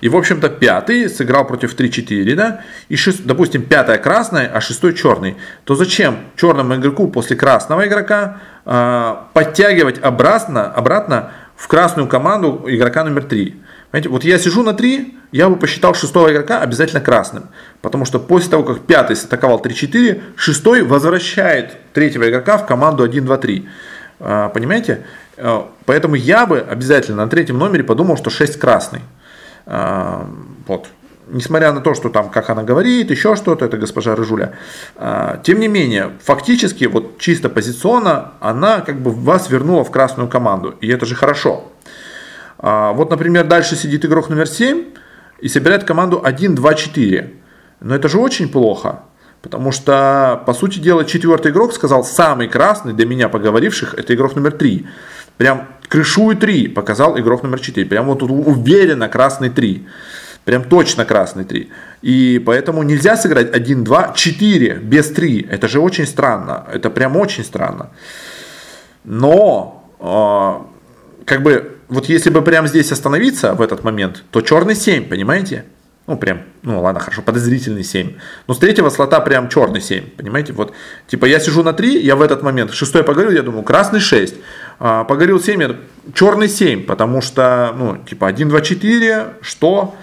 И, в общем-то, пятый сыграл против 3-4, да, и, шест, допустим, пятая красная, а шестой черный, то зачем черному игроку после красного игрока э, подтягивать обратно, обратно в красную команду игрока номер 3? Понимаете, вот я сижу на 3, я бы посчитал шестого игрока обязательно красным. Потому что после того, как пятый атаковал 3-4, шестой возвращает третьего игрока в команду 1-2-3. Понимаете? Э, поэтому я бы обязательно на третьем номере подумал, что 6 красный. А, вот. Несмотря на то, что там, как она говорит, еще что-то, это госпожа Рыжуля. А, тем не менее, фактически, вот чисто позиционно, она как бы вас вернула в красную команду. И это же хорошо. А, вот, например, дальше сидит игрок номер 7 и собирает команду 1-2-4. Но это же очень плохо. Потому что, по сути дела, четвертый игрок сказал, самый красный для меня поговоривших, это игрок номер 3. Прям крышую 3 показал игрок номер 4. Прям вот тут уверенно красный 3. Прям точно красный 3. И поэтому нельзя сыграть 1, 2, 4 без 3. Это же очень странно. Это прям очень странно. Но, э, как бы, вот если бы прямо здесь остановиться в этот момент, то черный 7, понимаете? Ну, прям, ну ладно, хорошо, подозрительный 7. Но с третьего слота прям черный 7, понимаете? Вот, типа я сижу на 3, я в этот момент, шестой погорел, я думаю, красный 6. А, погорел 7, я, черный 7, потому что, ну, типа 1, 2, 4, что?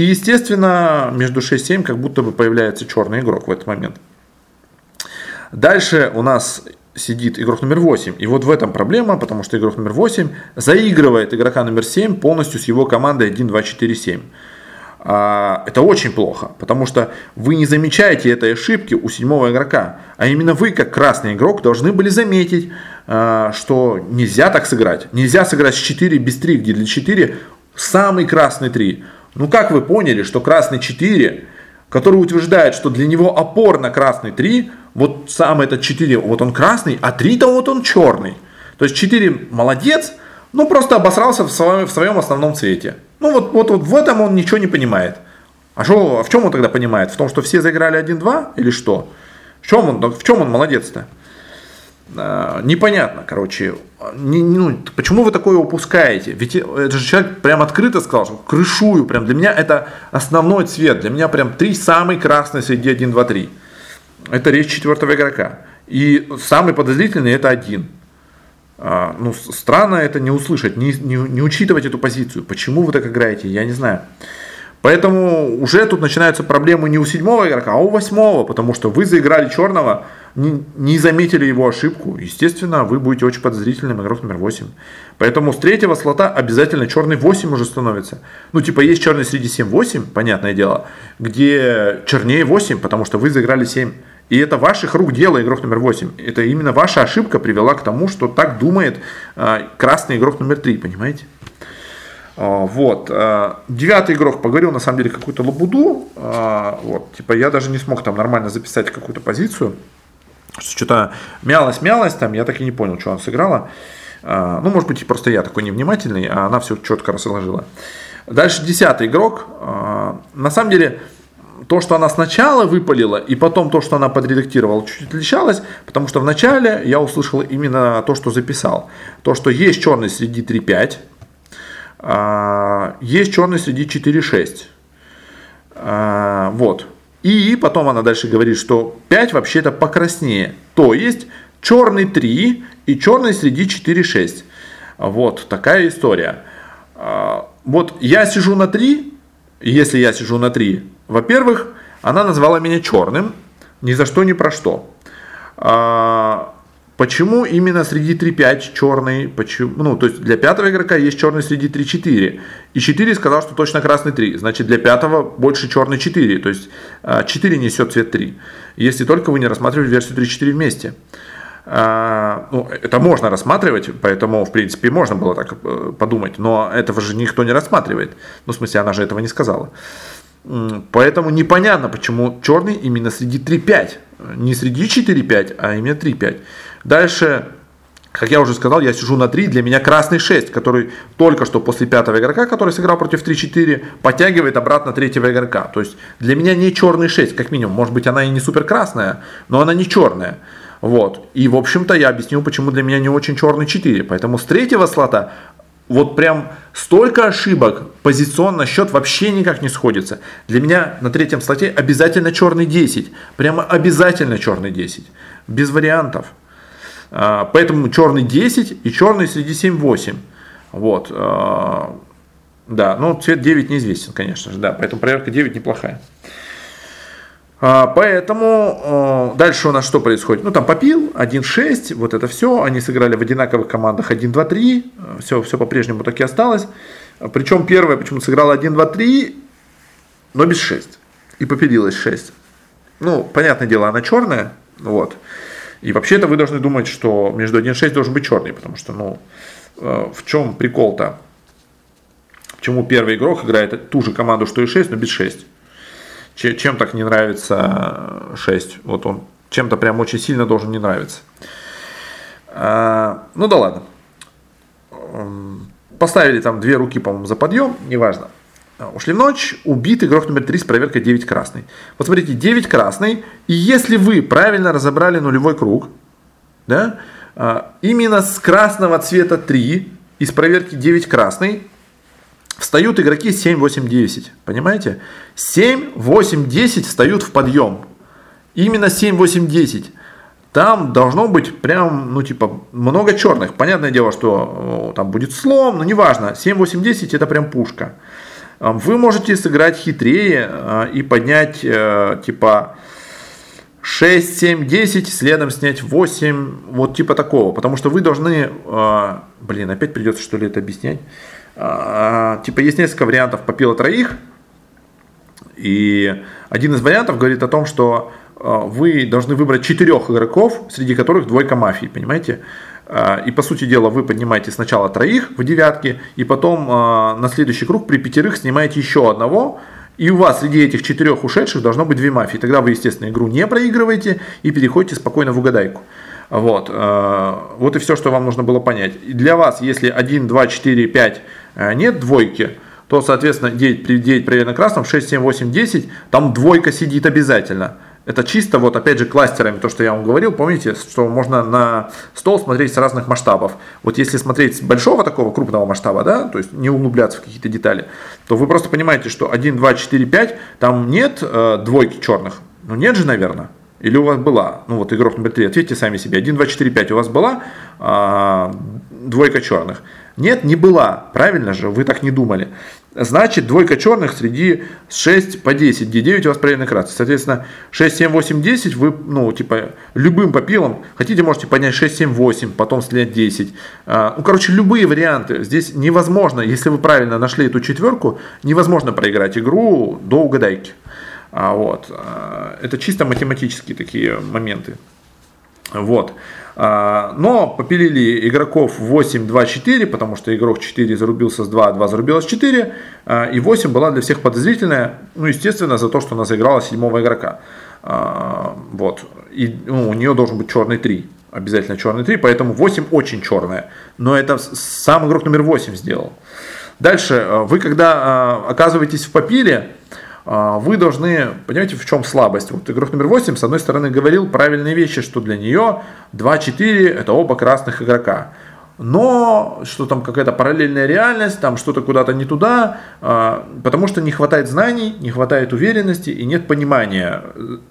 И, естественно, между 6 7 как будто бы появляется черный игрок в этот момент. Дальше у нас сидит игрок номер 8. И вот в этом проблема, потому что игрок номер 8 заигрывает игрока номер 7 полностью с его командой 1, 2, 4, 7. А, это очень плохо, потому что вы не замечаете этой ошибки у седьмого игрока, а именно вы, как красный игрок, должны были заметить, а, что нельзя так сыграть. Нельзя сыграть с 4 без 3, где для 4 самый красный 3. Ну как вы поняли, что красный 4, который утверждает, что для него опорно красный 3, вот сам этот 4, вот он красный, а 3-то вот он черный. То есть 4 молодец, ну просто обосрался в своем, в своем основном цвете. Ну вот, вот, вот в этом он ничего не понимает. А, шо, а в чем он тогда понимает? В том, что все заиграли 1-2 или что? В чем он, в чем он молодец-то? А, непонятно, короче. Не, ну, почему вы такое упускаете? Ведь это же человек прям открыто сказал, что крышую. Прям для меня это основной цвет. Для меня прям три самый красный среди 1, 2, 3. Это речь четвертого игрока. И самый подозрительный это один. А, ну, странно это не услышать, не, не, не учитывать эту позицию. Почему вы так играете, я не знаю. Поэтому уже тут начинаются проблемы не у седьмого игрока, а у восьмого, потому что вы заиграли черного, не, заметили его ошибку. Естественно, вы будете очень подозрительным игрок номер 8. Поэтому с третьего слота обязательно черный 8 уже становится. Ну, типа есть черный среди 7-8, понятное дело, где чернее 8, потому что вы заиграли 7. И это ваших рук дело, игрок номер 8. Это именно ваша ошибка привела к тому, что так думает э, красный игрок номер 3, понимаете? Э, вот. Э, девятый игрок поговорил, на самом деле, какую-то лабуду. Э, вот. Типа я даже не смог там нормально записать какую-то позицию. Что-то мялось-мялось там, я так и не понял, что она сыграла. Ну, может быть, просто я такой невнимательный, а она все четко разложила. Дальше десятый игрок. На самом деле, то, что она сначала выпалила, и потом то, что она подредактировала, чуть отличалось, потому что вначале я услышал именно то, что записал. То, что есть черный среди 3.5, а, есть черный среди 4.6. А, вот. И потом она дальше говорит, что 5 вообще-то покраснее. То есть черный 3 и черный среди 4.6. Вот такая история. А, вот я сижу на 3, если я сижу на 3, во-первых, она назвала меня черным, ни за что, ни про что. Почему именно среди 3-5 черный? Почему? Ну, то есть для пятого игрока есть черный среди 3-4. И 4 сказал, что точно красный 3. Значит, для пятого больше черный 4. То есть 4 а, несет цвет 3. Если только вы не рассматриваете версию 3-4 вместе. А, ну, это можно рассматривать, поэтому, в принципе, можно было так э, подумать, но этого же никто не рассматривает. Ну, в смысле, она же этого не сказала. Поэтому непонятно, почему черный именно среди 3-5. Не среди 4-5, а именно 3-5. Дальше, как я уже сказал, я сижу на 3, для меня красный 6, который только что после пятого игрока, который сыграл против 3-4, подтягивает обратно третьего игрока. То есть для меня не черный 6, как минимум. Может быть, она и не супер красная, но она не черная. Вот. И, в общем-то, я объяснил, почему для меня не очень черный 4. Поэтому с третьего слота вот прям столько ошибок, позиционно счет вообще никак не сходится. Для меня на третьем слоте обязательно черный 10. Прямо обязательно черный 10. Без вариантов. А, поэтому черный 10 и черный среди 7-8. Вот. А, да, ну цвет 9 неизвестен, конечно же, да, поэтому проверка 9 неплохая. А, поэтому дальше у нас что происходит? Ну, там попил 1-6, вот это все. Они сыграли в одинаковых командах 1-2-3. Все, все по-прежнему так и осталось. Причем первая почему-то сыграла 1-2-3, но без 6. И победилась 6. Ну, понятное дело, она черная. Вот. И вообще-то вы должны думать, что между 1.6 должен быть черный, потому что, ну, э, в чем прикол-то? Почему первый игрок играет ту же команду, что и 6, но без 6? Чем так не нравится 6? Вот он чем-то прям очень сильно должен не нравиться. А, ну да ладно. Поставили там две руки, по-моему, за подъем, неважно. А, ушли в ночь, убит игрок номер 3 с проверкой 9 красный. Вот смотрите, 9 красный, и если вы правильно разобрали нулевой круг, да, а, именно с красного цвета 3 из проверки 9 красный встают игроки 7, 8, 10. Понимаете? 7, 8, 10 встают в подъем. Именно 7, 8, 10. Там должно быть прям, ну, типа, много черных. Понятное дело, что там будет слом, но неважно. 7, 8, 10 это прям пушка. Вы можете сыграть хитрее а, и поднять э, типа 6, 7, 10, следом снять 8, вот типа такого. Потому что вы должны, а, блин, опять придется что ли это объяснять. А, типа есть несколько вариантов попила троих. И один из вариантов говорит о том, что вы должны выбрать четырех игроков, среди которых двойка мафии, понимаете? А, и по сути дела вы поднимаете сначала троих в девятке, и потом а, на следующий круг при пятерых снимаете еще одного, и у вас среди этих четырех ушедших должно быть две мафии. Тогда вы, естественно, игру не проигрываете и переходите спокойно в угадайку. Вот, а, вот и все, что вам нужно было понять. Для вас, если 1, 2, 4, 5 нет двойки, то, соответственно, 9, 9 проверено красным, 6, 7, 8, 10, там двойка сидит обязательно. Это чисто вот опять же кластерами, то, что я вам говорил, помните, что можно на стол смотреть с разных масштабов. Вот если смотреть с большого такого крупного масштаба, да, то есть не углубляться в какие-то детали, то вы просто понимаете, что 1, 2, 4, 5, там нет э, двойки черных. Ну нет же, наверное. Или у вас была, ну вот игрок номер 3, ответьте сами себе, 1, 2, 4, 5 у вас была а, двойка черных? Нет, не была, правильно же, вы так не думали. Значит, двойка черных среди 6 по 10, где 9 у вас проверенных красных. Соответственно, 6, 7, 8, 10 вы, ну, типа, любым попилом, хотите, можете поднять 6, 7, 8, потом слить 10. А, ну, короче, любые варианты. Здесь невозможно, если вы правильно нашли эту четверку, невозможно проиграть игру до угадайки. А, вот. А, это чисто математические такие моменты. Вот. А, но попилили игроков 8, 2, 4, потому что игрок 4 зарубился с 2, 2 зарубилось 4. А, и 8 была для всех подозрительная, ну, естественно, за то, что она заиграла седьмого игрока. Вот. И ну, у нее должен быть черный 3. Обязательно черный 3, поэтому 8 очень черная. Но это сам игрок номер 8 сделал. Дальше, вы когда оказываетесь в попиле, а, вы должны, понимаете, в чем слабость. Вот игрок номер 8, с одной стороны, говорил правильные вещи, что для нее 2-4 это оба красных игрока. Но что там какая-то параллельная реальность, там что-то куда-то не туда, а, потому что не хватает знаний, не хватает уверенности и нет понимания,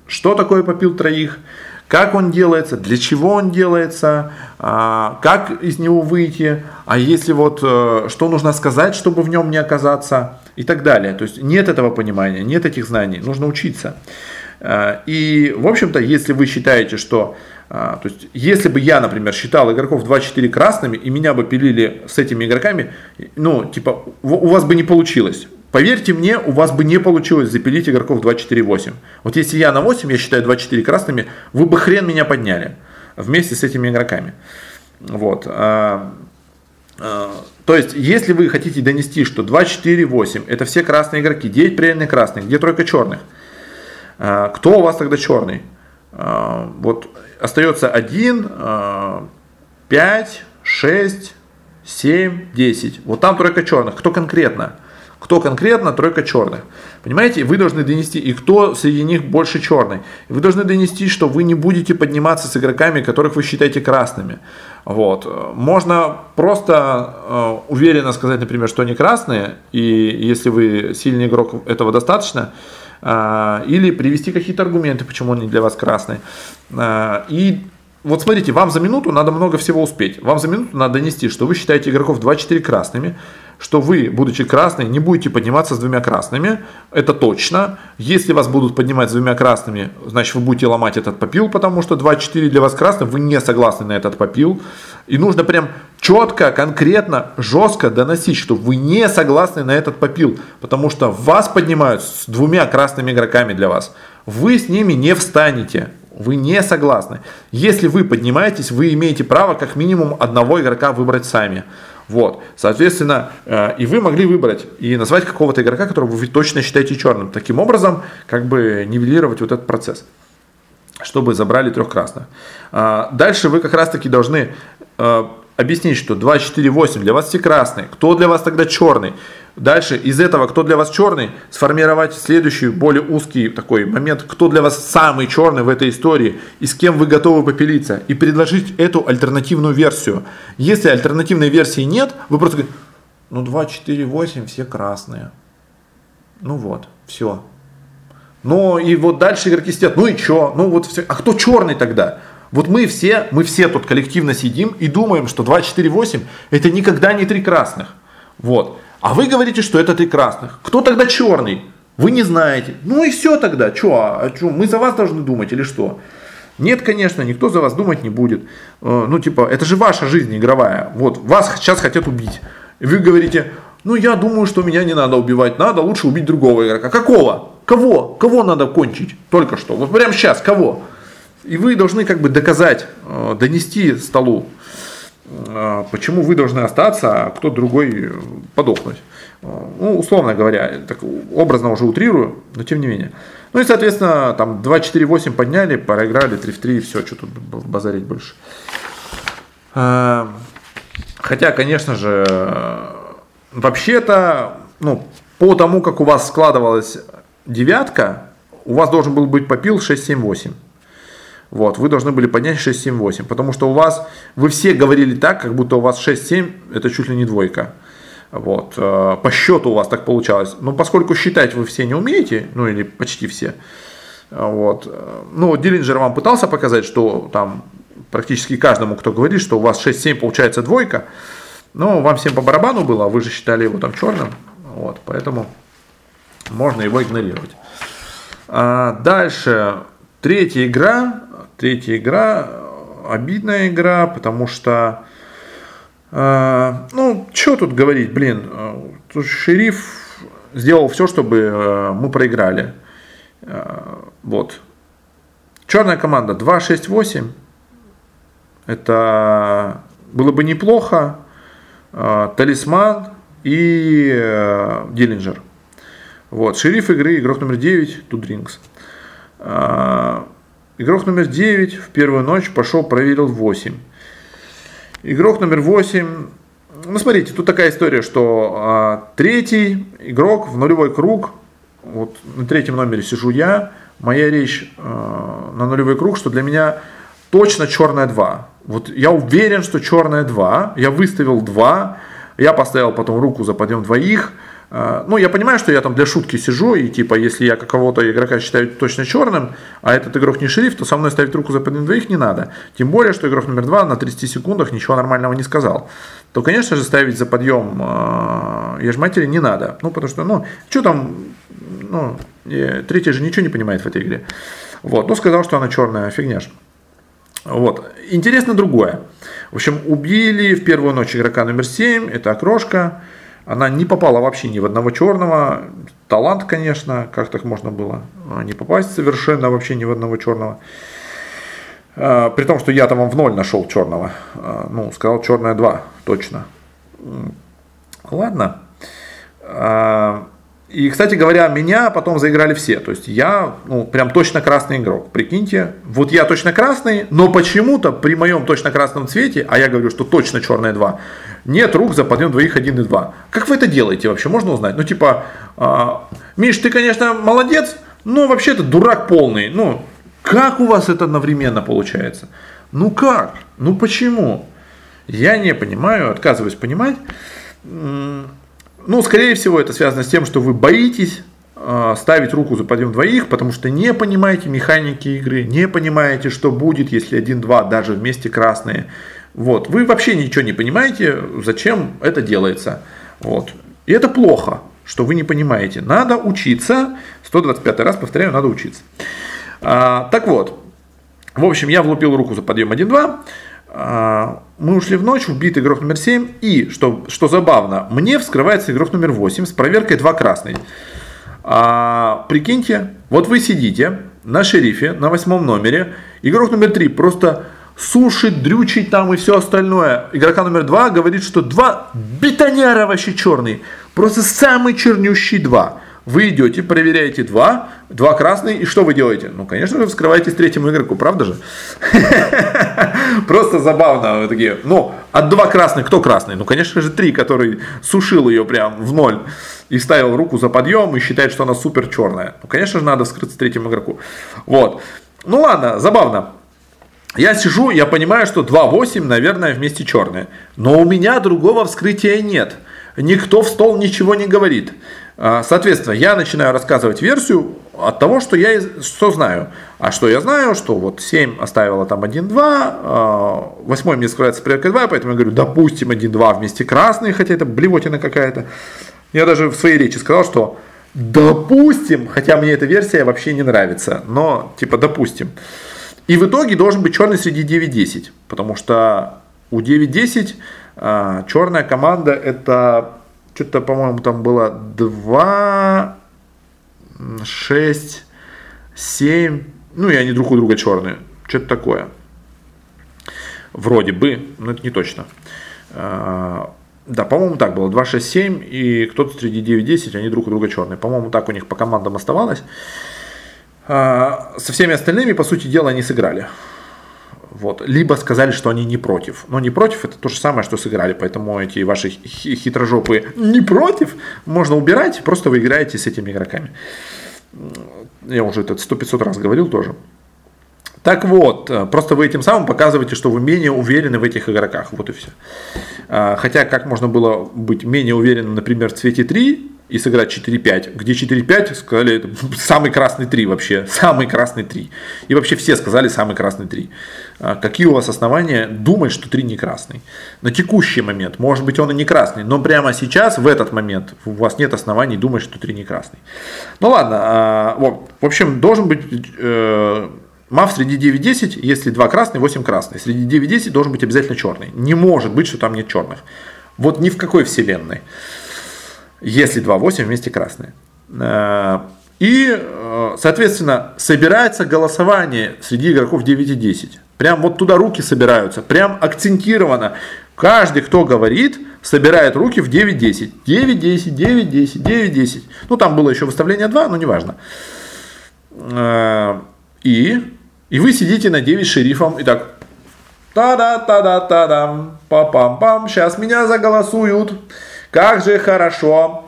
что такое попил троих, как он делается, для чего он делается, а, как из него выйти, а если вот э, что нужно сказать, чтобы в нем не оказаться и так далее. То есть нет этого понимания, нет этих знаний, нужно учиться. А, и, в общем-то, если вы считаете, что А, то есть, если бы я, например, считал игроков 2-4 красными, и меня бы пилили с этими игроками, ну, типа, у вас бы не получилось. Поверьте мне, у вас бы не получилось запилить игроков 2-4-8. Вот если я на 8, я считаю 2-4 красными, вы бы хрен меня подняли вместе с этими игроками. Вот. А, а, то есть, если вы хотите донести, что 2-4-8 это все красные игроки, 9 правильных красных, где тройка черных, а, кто у вас тогда черный? Вот остается 1, 5, 6, 7, 10. Вот там тройка черных. Кто конкретно? Кто конкретно тройка черных. Понимаете, вы должны донести, и кто среди них больше черный. вы должны донести, что вы не будете подниматься с игроками, которых вы считаете красными. Вот. Можно просто э, уверенно сказать, например, что они красные, и если вы сильный игрок, этого достаточно. Э, или привести какие-то аргументы, почему они для вас красные. Э, и вот смотрите, вам за минуту надо много всего успеть. Вам за минуту надо донести, что вы считаете игроков 2-4 красными, что вы, будучи красной, не будете подниматься с двумя красными, это точно. Если вас будут поднимать с двумя красными, значит вы будете ломать этот попил, потому что 2-4 для вас красный, вы не согласны на этот попил. И нужно прям четко, конкретно, жестко доносить, что вы не согласны на этот попил, потому что вас поднимают с двумя красными игроками для вас. Вы с ними не встанете. Вы не согласны. Если вы поднимаетесь, вы имеете право как минимум одного игрока выбрать сами. Вот, соответственно, э, и вы могли выбрать и назвать какого-то игрока, которого вы точно считаете черным. Таким образом, как бы нивелировать вот этот процесс, чтобы забрали трех красных. А, дальше вы как раз-таки должны э, объяснить, что 2, 4, 8 для вас все красные. Кто для вас тогда черный? Дальше из этого, кто для вас черный, сформировать следующий, более узкий такой момент, кто для вас самый черный в этой истории и с кем вы готовы попилиться. И предложить эту альтернативную версию. Если альтернативной версии нет, вы просто говорите, ну 2, 4, 8 все красные. Ну вот, все. Ну и вот дальше игроки сидят, ну и что? Ну вот все. А кто черный тогда? Вот мы все, мы все тут коллективно сидим и думаем, что 2-4-8 это никогда не три красных. Вот. А вы говорите, что это три красных. Кто тогда черный? Вы не знаете. Ну и все тогда. Че, а че, мы за вас должны думать или что? Нет, конечно, никто за вас думать не будет. Э, ну, типа, это же ваша жизнь игровая. Вот, вас сейчас хотят убить. И вы говорите, ну, я думаю, что меня не надо убивать, надо лучше убить другого игрока. Какого? Кого? Кого надо кончить? Только что. Вот прямо сейчас, кого? И вы должны как бы доказать, э, донести столу, э, почему вы должны остаться, а кто другой подохнуть. Э, ну, условно говоря, так образно уже утрирую, но тем не менее. Ну и, соответственно, там 2-4-8 подняли, проиграли 3 в 3, все, что тут базарить больше. Хотя, конечно же, вообще-то, ну, по тому, как у вас складывалась девятка, у вас должен был быть попил 6-7-8. Вот, вы должны были поднять 6-7-8, потому что у вас, вы все говорили так, как будто у вас 6-7, это чуть ли не двойка. Вот, э, по счету у вас так получалось. Но поскольку считать вы все не умеете, ну или почти все, вот, э, ну, Диллинджер вам пытался показать, что там практически каждому, кто говорит, что у вас 6-7 получается двойка, но вам всем по барабану было, а вы же считали его там черным, вот, поэтому можно его игнорировать. А дальше, третья игра, Третья игра, обидная игра, потому что, э, ну, что тут говорить, блин, э, шериф сделал все, чтобы э, мы проиграли. Э, вот. Черная команда 2-6-8. Это было бы неплохо. Э, талисман и э, Диллинджер. Вот. Шериф игры, игрок номер 9, Тудринкс. Игрок номер 9 в первую ночь пошел, проверил 8. Игрок номер 8, ну смотрите, тут такая история, что а, третий игрок в нулевой круг, вот на третьем номере сижу я, моя речь а, на нулевой круг, что для меня точно черная 2. Вот я уверен, что черная 2, я выставил 2, я поставил потом руку за подъем двоих, ну, я понимаю, что я там для шутки сижу, и типа, если я какого-то игрока считаю точно черным, а этот игрок не шериф, то со мной ставить руку за подъем двоих не надо. Тем более, что игрок номер два на 30 секундах ничего нормального не сказал. То, конечно же, ставить за подъем э, ежматери не надо. Ну, потому что, ну, что там, ну, третий же ничего не понимает в этой игре. Вот, ну, сказал, что она черная, фигня ж. Вот. Интересно другое. В общем, убили в первую ночь игрока номер 7, это окрошка. Она не попала вообще ни в одного черного. Талант, конечно, как так можно было а, не попасть совершенно вообще ни в одного черного. А, при том, что я там в ноль нашел черного. А, ну, сказал черное 2, точно. Ладно. И, кстати говоря, меня потом заиграли все. То есть я, ну, прям точно красный игрок. Прикиньте, вот я точно красный, но почему-то при моем точно красном цвете, а я говорю, что точно черное 2, нет рук за подъем двоих 1 и 2. Как вы это делаете вообще? Можно узнать? Ну, типа, э, Миш, ты, конечно, молодец, но вообще то дурак полный. Ну, как у вас это одновременно получается? Ну как? Ну почему? Я не понимаю, отказываюсь понимать. Ну, скорее всего, это связано с тем, что вы боитесь э, ставить руку за подъем двоих, потому что не понимаете механики игры, не понимаете, что будет, если 1-2 даже вместе красные. Вот. Вы вообще ничего не понимаете, зачем это делается. Вот. И это плохо, что вы не понимаете. Надо учиться. 125 раз повторяю, надо учиться. А, так вот. В общем, я влупил руку за подъем 1-2. А, мы ушли в ночь, убит игрок номер 7. И, что, что забавно, мне вскрывается игрок номер 8 с проверкой 2 красный. А, прикиньте, вот вы сидите на шерифе, на восьмом номере. Игрок номер 3 просто сушит, дрючит там и все остальное. Игрока номер 2 говорит, что 2 бетоняра вообще черный. Просто самый чернющий 2. Вы идете, проверяете два, два красные, и что вы делаете? Ну, конечно же, вскрываетесь третьему игроку, правда же? Просто забавно. Вы такие, ну, от два красных, кто красный? Ну, конечно же, три, который сушил ее прям в ноль и ставил руку за подъем и считает, что она супер черная. Ну, конечно же, надо вскрыться третьему игроку. Вот. Ну, ладно, забавно. Я сижу, я понимаю, что 2.8, наверное, вместе черные. Но у меня другого вскрытия нет. Никто в стол ничего не говорит. А, соответственно, я начинаю рассказывать версию от того, что я что знаю. А что я знаю, что вот 7 оставила там 1-2, 8 а, мне скрывается проверка 2, поэтому я говорю, допустим, 1-2 вместе красные, хотя это блевотина какая-то. Я даже в своей речи сказал, что допустим, хотя мне эта версия вообще не нравится, но типа допустим. И в итоге должен быть черный среди 9-10, потому что у 9-10 а, черная команда это что-то, по-моему, там было 2, 6, 7. Ну, и они друг у друга черные. Что-то такое. Вроде бы, но это не точно. А, да, по-моему, так было. 2, 6, 7, и кто-то среди 9, 10, они друг у друга черные. По-моему, так у них по командам оставалось. А, со всеми остальными, по сути дела, они сыграли. Вот. Либо сказали, что они не против. Но не против это то же самое, что сыграли. Поэтому эти ваши хитрожопые не против можно убирать, просто вы играете с этими игроками. Я уже это сто 500 раз говорил тоже. Так вот, э, просто вы этим самым показываете, что вы менее уверены в этих игроках. Вот и все. А, хотя, как можно было быть менее уверенным, например, в цвете 3, и сыграть 4-5, где 4-5 сказали это самый красный 3 вообще, самый красный 3. И вообще все сказали самый красный 3. А какие у вас основания думать, что 3 не красный? На текущий момент, может быть он и не красный, но прямо сейчас, в этот момент, у вас нет оснований думать, что 3 не красный. Ну ладно, а, в общем, должен быть э, Мав среди 9-10, если 2 красные, 8 красные. Среди 9-10 должен быть обязательно черный. Не может быть, что там нет черных. Вот ни в какой вселенной если 2-8 вместе красные. Э, и, э, соответственно, собирается голосование среди игроков 9 и 10. Прям вот туда руки собираются, прям акцентировано. Каждый, кто говорит, собирает руки в 9-10. 9-10, 9-10, 9-10. Ну, там было еще выставление 2, но неважно. Э, и, и вы сидите на 9 шерифом и так, та-да-та-да-та-дам, па-пам-пам, сейчас меня заголосуют. Как же хорошо.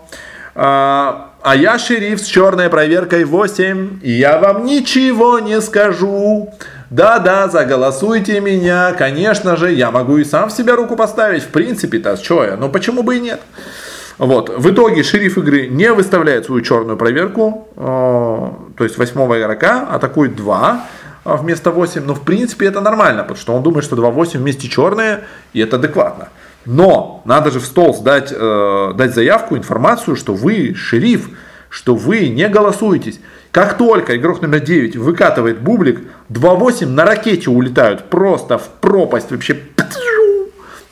А, а я шериф с черной проверкой 8, и я вам ничего не скажу. Да-да, заголосуйте меня. Конечно же, я могу и сам в себя руку поставить. В принципе-то, что я? Но почему бы и нет? Вот. В итоге шериф игры не выставляет свою черную проверку, э, то есть восьмого игрока, атакует 2 вместо 8. Но в принципе это нормально, потому что он думает, что 2-8 вместе черные, и это адекватно. Но надо же в стол сдать, э, дать заявку, информацию, что вы шериф, что вы не голосуетесь. Как только игрок номер 9 выкатывает бублик, 2-8 на ракете улетают просто в пропасть вообще.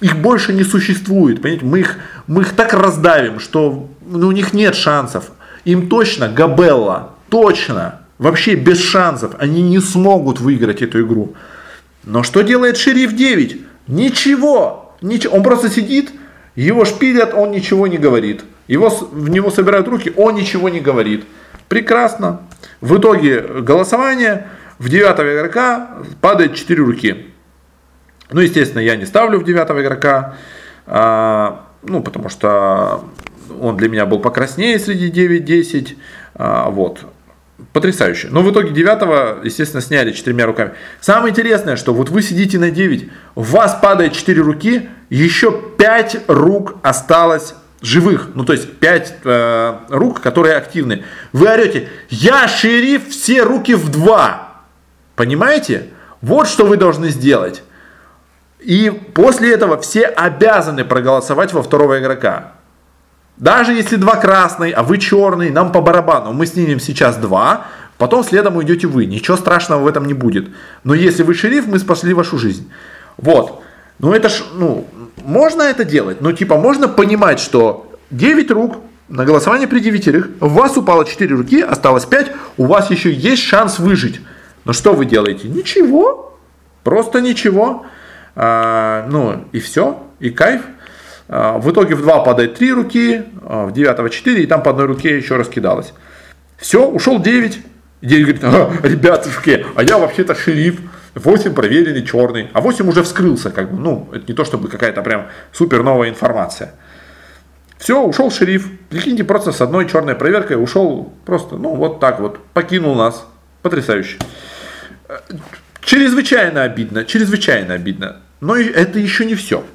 Их больше не существует, понимаете? Мы их, мы их так раздавим, что ну, у них нет шансов. Им точно Габелла, точно, вообще без шансов. Они не смогут выиграть эту игру. Но что делает шериф 9? Ничего. Ничего. Он просто сидит, его шпилят, он ничего не говорит. Его, в него собирают руки, он ничего не говорит. Прекрасно. В итоге голосования в девятого игрока падает 4 руки. Ну, естественно, я не ставлю в девятого игрока, а, ну, потому что он для меня был покраснее среди 9-10. А, вот. Потрясающе. Но в итоге девятого, естественно, сняли четырьмя руками. Самое интересное, что вот вы сидите на 9, у вас падает 4 руки, еще 5 рук осталось живых, ну то есть 5 э, рук, которые активны. Вы орете, я шериф, все руки в 2. Понимаете? Вот что вы должны сделать. И после этого все обязаны проголосовать во второго игрока. Даже если два красный, а вы черный, нам по барабану. Мы снимем сейчас два, потом следом уйдете вы. Ничего страшного в этом не будет. Но если вы шериф, мы спасли вашу жизнь. Вот. Ну это ж, ну, можно это делать. Ну типа можно понимать, что 9 рук на голосование при девятерых, у вас упало 4 руки, осталось 5, у вас еще есть шанс выжить. Но что вы делаете? Ничего. Просто ничего. А, ну и все, и кайф. А, в итоге в 2 падает 3 руки, а, в 9 4, и там по одной руке еще раскидалось. Все, ушел 9. И 9 говорит, а, ребятушки, а я вообще-то шериф. 8 проверенный черный, а 8 уже вскрылся, как бы, ну, это не то чтобы какая-то прям супер новая информация. Все, ушел шериф. Прикиньте, просто с одной черной проверкой ушел просто, ну, вот так вот, покинул нас. Потрясающе. Чрезвычайно обидно, чрезвычайно обидно. Но это еще не все.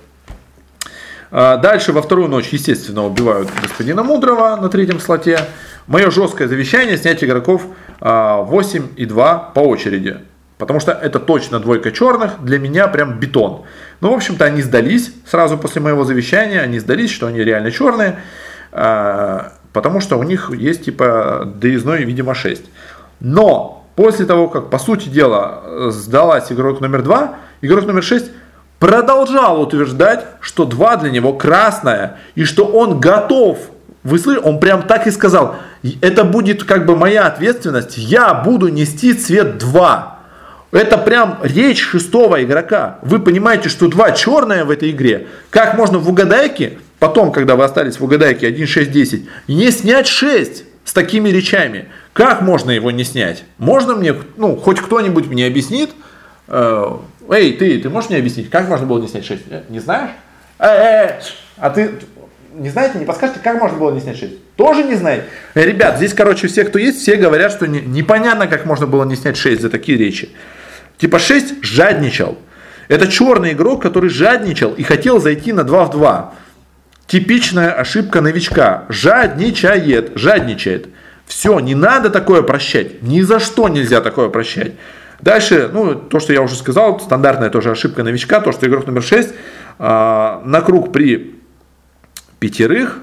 А, дальше во вторую ночь, естественно, убивают господина Мудрого на третьем слоте. Мое жесткое завещание снять игроков 8 а, и 2 по очереди. Потому что это точно двойка черных, для меня прям бетон. Ну, в общем-то, они сдались сразу после моего завещания, они сдались, что они реально черные, а, потому что у них есть типа доездной, видимо, 6. Но после того, как, по сути дела, сдалась игрок номер 2, игрок номер 6 продолжал утверждать, что 2 для него красная, и что он готов, вы слышите, он прям так и сказал, это будет как бы моя ответственность, я буду нести цвет 2. Это прям речь шестого игрока. Вы понимаете, что 2 черная в этой игре. Как можно в угадайке, потом, когда вы остались в угадайке 1, 6, 10, не снять 6 с такими речами? Как можно его не снять? Можно мне, ну, хоть кто-нибудь мне объяснит, э, Эй, ты, ты можешь мне объяснить, как можно было не снять 6? Э, не знаешь? Э, э, э, а ты не знаете, не подскажете, как можно было не снять 6? Тоже не знаете? Э, ребят, здесь, короче, все, кто есть, все говорят, что не, непонятно, как можно было не снять 6 за такие речи. Типа 6 жадничал. Это черный игрок, который жадничал и хотел зайти на 2 в 2. Типичная ошибка новичка. Жадничает, жадничает. Все, не надо такое прощать. Ни за что нельзя такое прощать. Дальше, ну, то, что я уже сказал, стандартная тоже ошибка новичка, то, что игрок номер 6 э, а, на круг при пятерых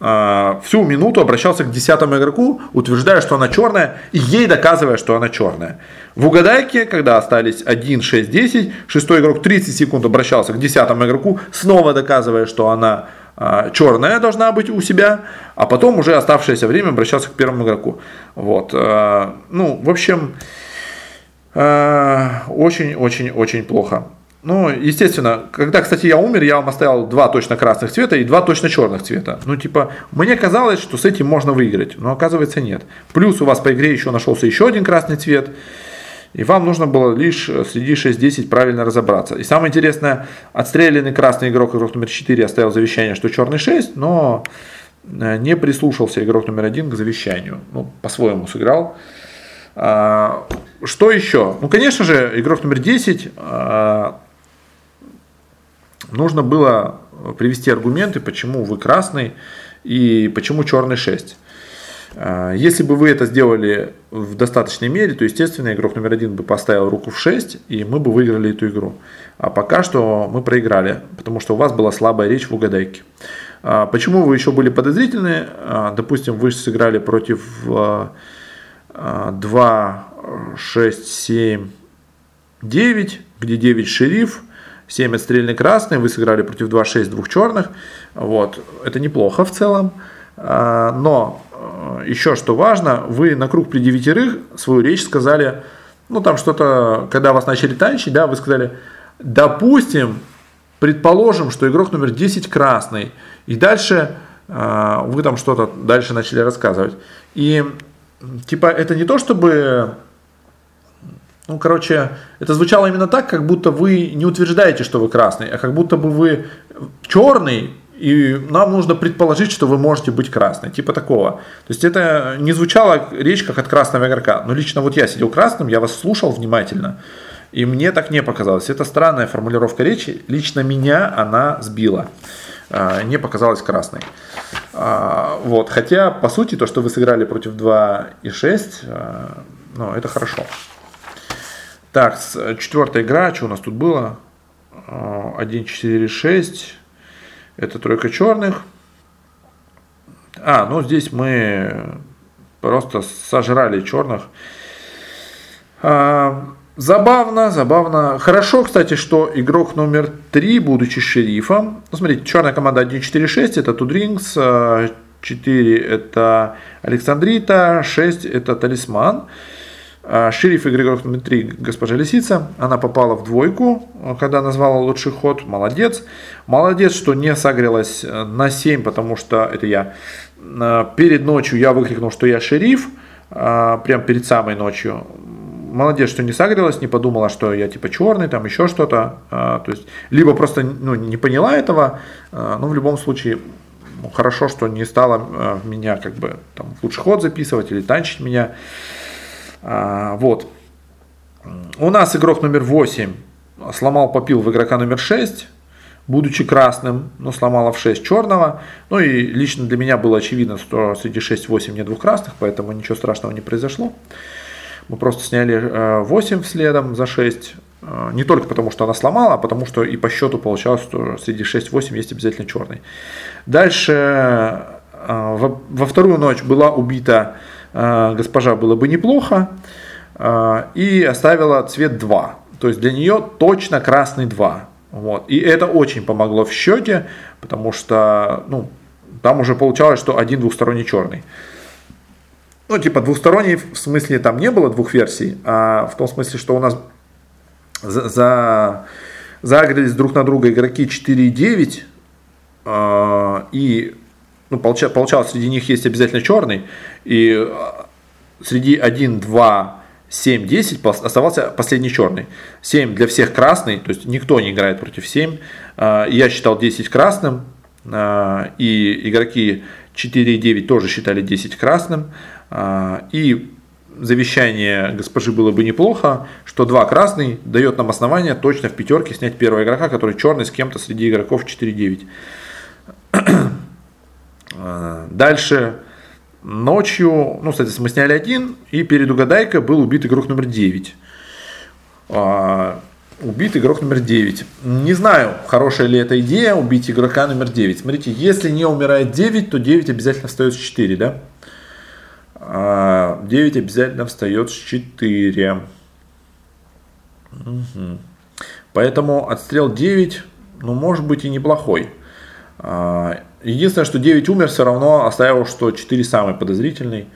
э, всю минуту обращался к десятому игроку, утверждая, что она черная, и ей доказывая, что она черная. В угадайке, когда остались 1, 6, 10, шестой игрок 30 секунд обращался к десятому игроку, снова доказывая, что она э, черная должна быть у себя, а потом уже оставшееся время обращался к первому игроку. Вот. Ну, в общем, очень-очень-очень плохо. Ну, естественно, когда, кстати, я умер, я вам оставил два точно красных цвета и два точно черных цвета. Ну, типа, мне казалось, что с этим можно выиграть, но оказывается нет. Плюс у вас по игре еще нашелся еще один красный цвет, и вам нужно было лишь среди 6-10 правильно разобраться. И самое интересное, отстрелянный красный игрок, игрок номер 4, оставил завещание, что черный 6, но э, не прислушался игрок номер 1 к завещанию. Ну, по-своему сыграл. А, что еще? Ну, конечно же, игрок номер 10 а, нужно было привести аргументы, почему вы красный и почему черный 6. А, если бы вы это сделали в достаточной мере, то, естественно, игрок номер один бы поставил руку в 6, и мы бы выиграли эту игру. А пока что мы проиграли, потому что у вас была слабая речь в угадайке. Почему вы еще были подозрительны? Допустим, вы сыграли против 2, 6, 7, 9, где 9 шериф, 7 отстрельный красный, вы сыграли против 2, 6 двух черных. Вот. Это неплохо в целом. А, но еще что важно, вы на круг при девятерых свою речь сказали, ну там что-то, когда вас начали танчить, да, вы сказали, допустим, предположим, что игрок номер 10 красный, и дальше э, вы там что-то дальше начали рассказывать. И типа это не то, чтобы ну, короче, это звучало именно так, как будто вы не утверждаете, что вы красный, а как будто бы вы черный, и нам нужно предположить, что вы можете быть красной, типа такого. То есть это не звучало речь как от красного игрока. Но лично вот я сидел красным, я вас слушал внимательно, и мне так не показалось. Это странная формулировка речи. Лично меня она сбила. А, не показалась красной. А, вот. Хотя, по сути, то, что вы сыграли против 2 и 6, а, ну, это хорошо. Так, четвертая игра, что у нас тут было? 1, 4, 6. Это тройка черных. А, ну здесь мы просто сожрали черных. Забавно, забавно. Хорошо, кстати, что игрок номер 3, будучи шерифом, ну, смотрите, черная команда 1-4-6, это Тудрингс, 4 это Александрита, 6 это Талисман. А, шериф игрок номер 3, госпожа Лисица, она попала в двойку, когда назвала лучший ход, молодец. Молодец, что не согрелась э, на 7, потому что это я. Э, перед ночью я выкрикнул, что я шериф, э, прям перед самой ночью молодец, что не согрелась, не подумала, что я типа черный, там еще что-то. А, то есть, либо просто ну, не поняла этого, а, но в любом случае ну, хорошо, что не стала а, меня как бы там в лучший ход записывать или танчить меня. А, вот. У нас игрок номер 8 сломал попил в игрока номер 6, будучи красным, но сломала в 6 черного. Ну и лично для меня было очевидно, что среди 6-8 нет двух красных, поэтому ничего страшного не произошло. Мы просто сняли 8 э, следом за 6. Э, не только потому, что она сломала, а потому что и по счету получалось, что среди 6-8 есть обязательно черный. Дальше э, во вторую ночь была убита госпожа было бы неплохо и оставила цвет 2. То есть для нее точно красный 2. Вот. И это очень помогло в счете, потому что ну, там уже получалось, что один двухсторонний черный ну, типа двухсторонний, в смысле там не было двух версий, а в том смысле, что у нас за, за загрелись друг на друга игроки 4,9, э, и ну, получалось, получалось, среди них есть обязательно черный, и а, среди 1, 2, 7, 10 оставался последний черный. 7 для всех красный, то есть никто не играет против 7. А, я считал 10 красным, а, и игроки 4 и 9 тоже считали 10 красным. А, и завещание госпожи было бы неплохо, что 2 красный дает нам основание точно в пятерке снять первого игрока, который черный с кем-то среди игроков 4-9. А, дальше ночью, ну, кстати, мы сняли один, и перед угадайкой был убит игрок номер 9. А, убит игрок номер 9. Не знаю, хорошая ли эта идея, убить игрока номер 9. Смотрите, если не умирает 9, то 9 обязательно остается 4, да? 9 а, обязательно встает с 4. Угу. Поэтому отстрел 9, ну, может быть и неплохой. А, единственное, что 9 умер, все равно оставил, что 4 самый подозрительный.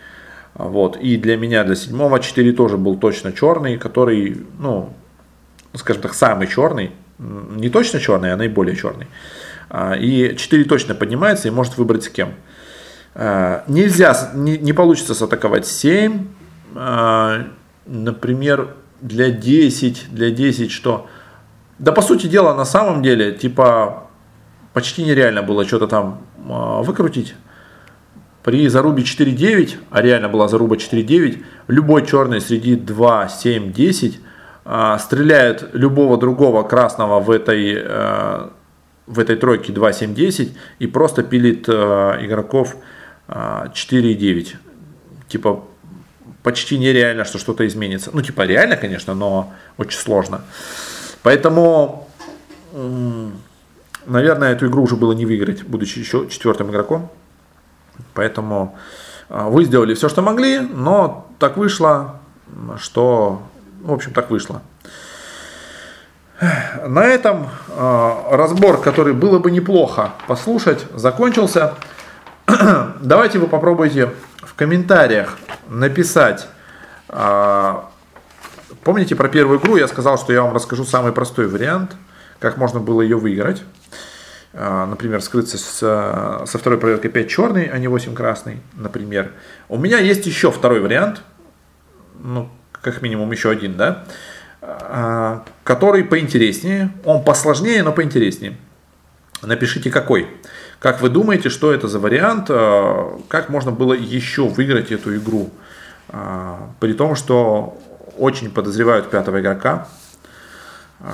Вот. И для меня, для седьмого 4 тоже был точно черный, который, ну, скажем так, самый черный. Не точно черный, а наиболее черный. А, и 4 точно поднимается и может выбрать с кем. Э, нельзя, не, не получится сатаковать 7. Э, например, для 10, для 10 что? Да, по сути дела, на самом деле, типа, почти нереально было что-то там э, выкрутить. При зарубе 4-9, а реально была заруба 4-9, любой черный среди 2, 7, 10 стреляет любого другого красного в этой, в этой тройке 2, 7, 10 и просто пилит игроков 4,9. Типа почти нереально, что что-то изменится. Ну, типа реально, конечно, но очень сложно. Поэтому наверное, эту игру уже было не выиграть, будучи еще четвертым игроком. Поэтому а, вы сделали все, что могли, но так вышло, что, в общем, так вышло. На этом э, разбор, который было бы неплохо послушать, закончился. Давайте вы попробуйте в комментариях написать. Э, помните про первую игру? Я сказал, что я вам расскажу самый простой вариант, как можно было ее выиграть. Э, например, скрыться с, со второй проверкой 5 черный, а не 8 красный, например. У меня есть еще второй вариант, ну, как минимум еще один, да, а, который поинтереснее, он посложнее, но поинтереснее. Напишите какой. Как вы думаете, что это за вариант? А, как можно было еще выиграть эту игру? А, при том, что очень подозревают пятого игрока.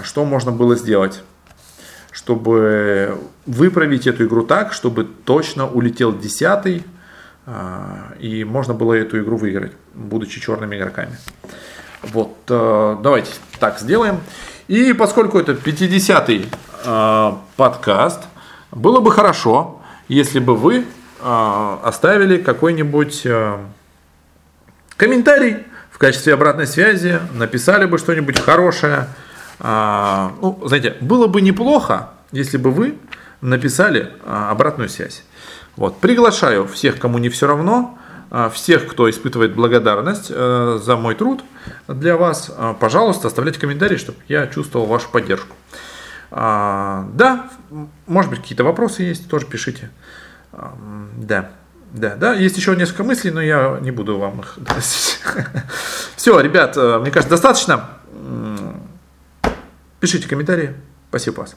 Что можно было сделать? Чтобы выправить эту игру так, чтобы точно улетел десятый, и можно было эту игру выиграть, будучи черными игроками. Вот, э, давайте так сделаем. И поскольку это 50-й э, подкаст, было бы хорошо, если бы вы э, оставили какой-нибудь э, комментарий в качестве обратной связи, написали бы что-нибудь хорошее. Э, ну, знаете, было бы неплохо, если бы вы написали обратную связь. Вот, приглашаю всех, кому не все равно, а, всех, кто испытывает благодарность э, за мой труд для вас, а, пожалуйста, оставляйте комментарии, чтобы я чувствовал вашу поддержку. А, да, может быть, какие-то вопросы есть, тоже пишите. Да, да, да, есть еще несколько мыслей, но я не буду вам их Все, ребят, э, мне кажется, достаточно. Пишите комментарии. Спасибо вас.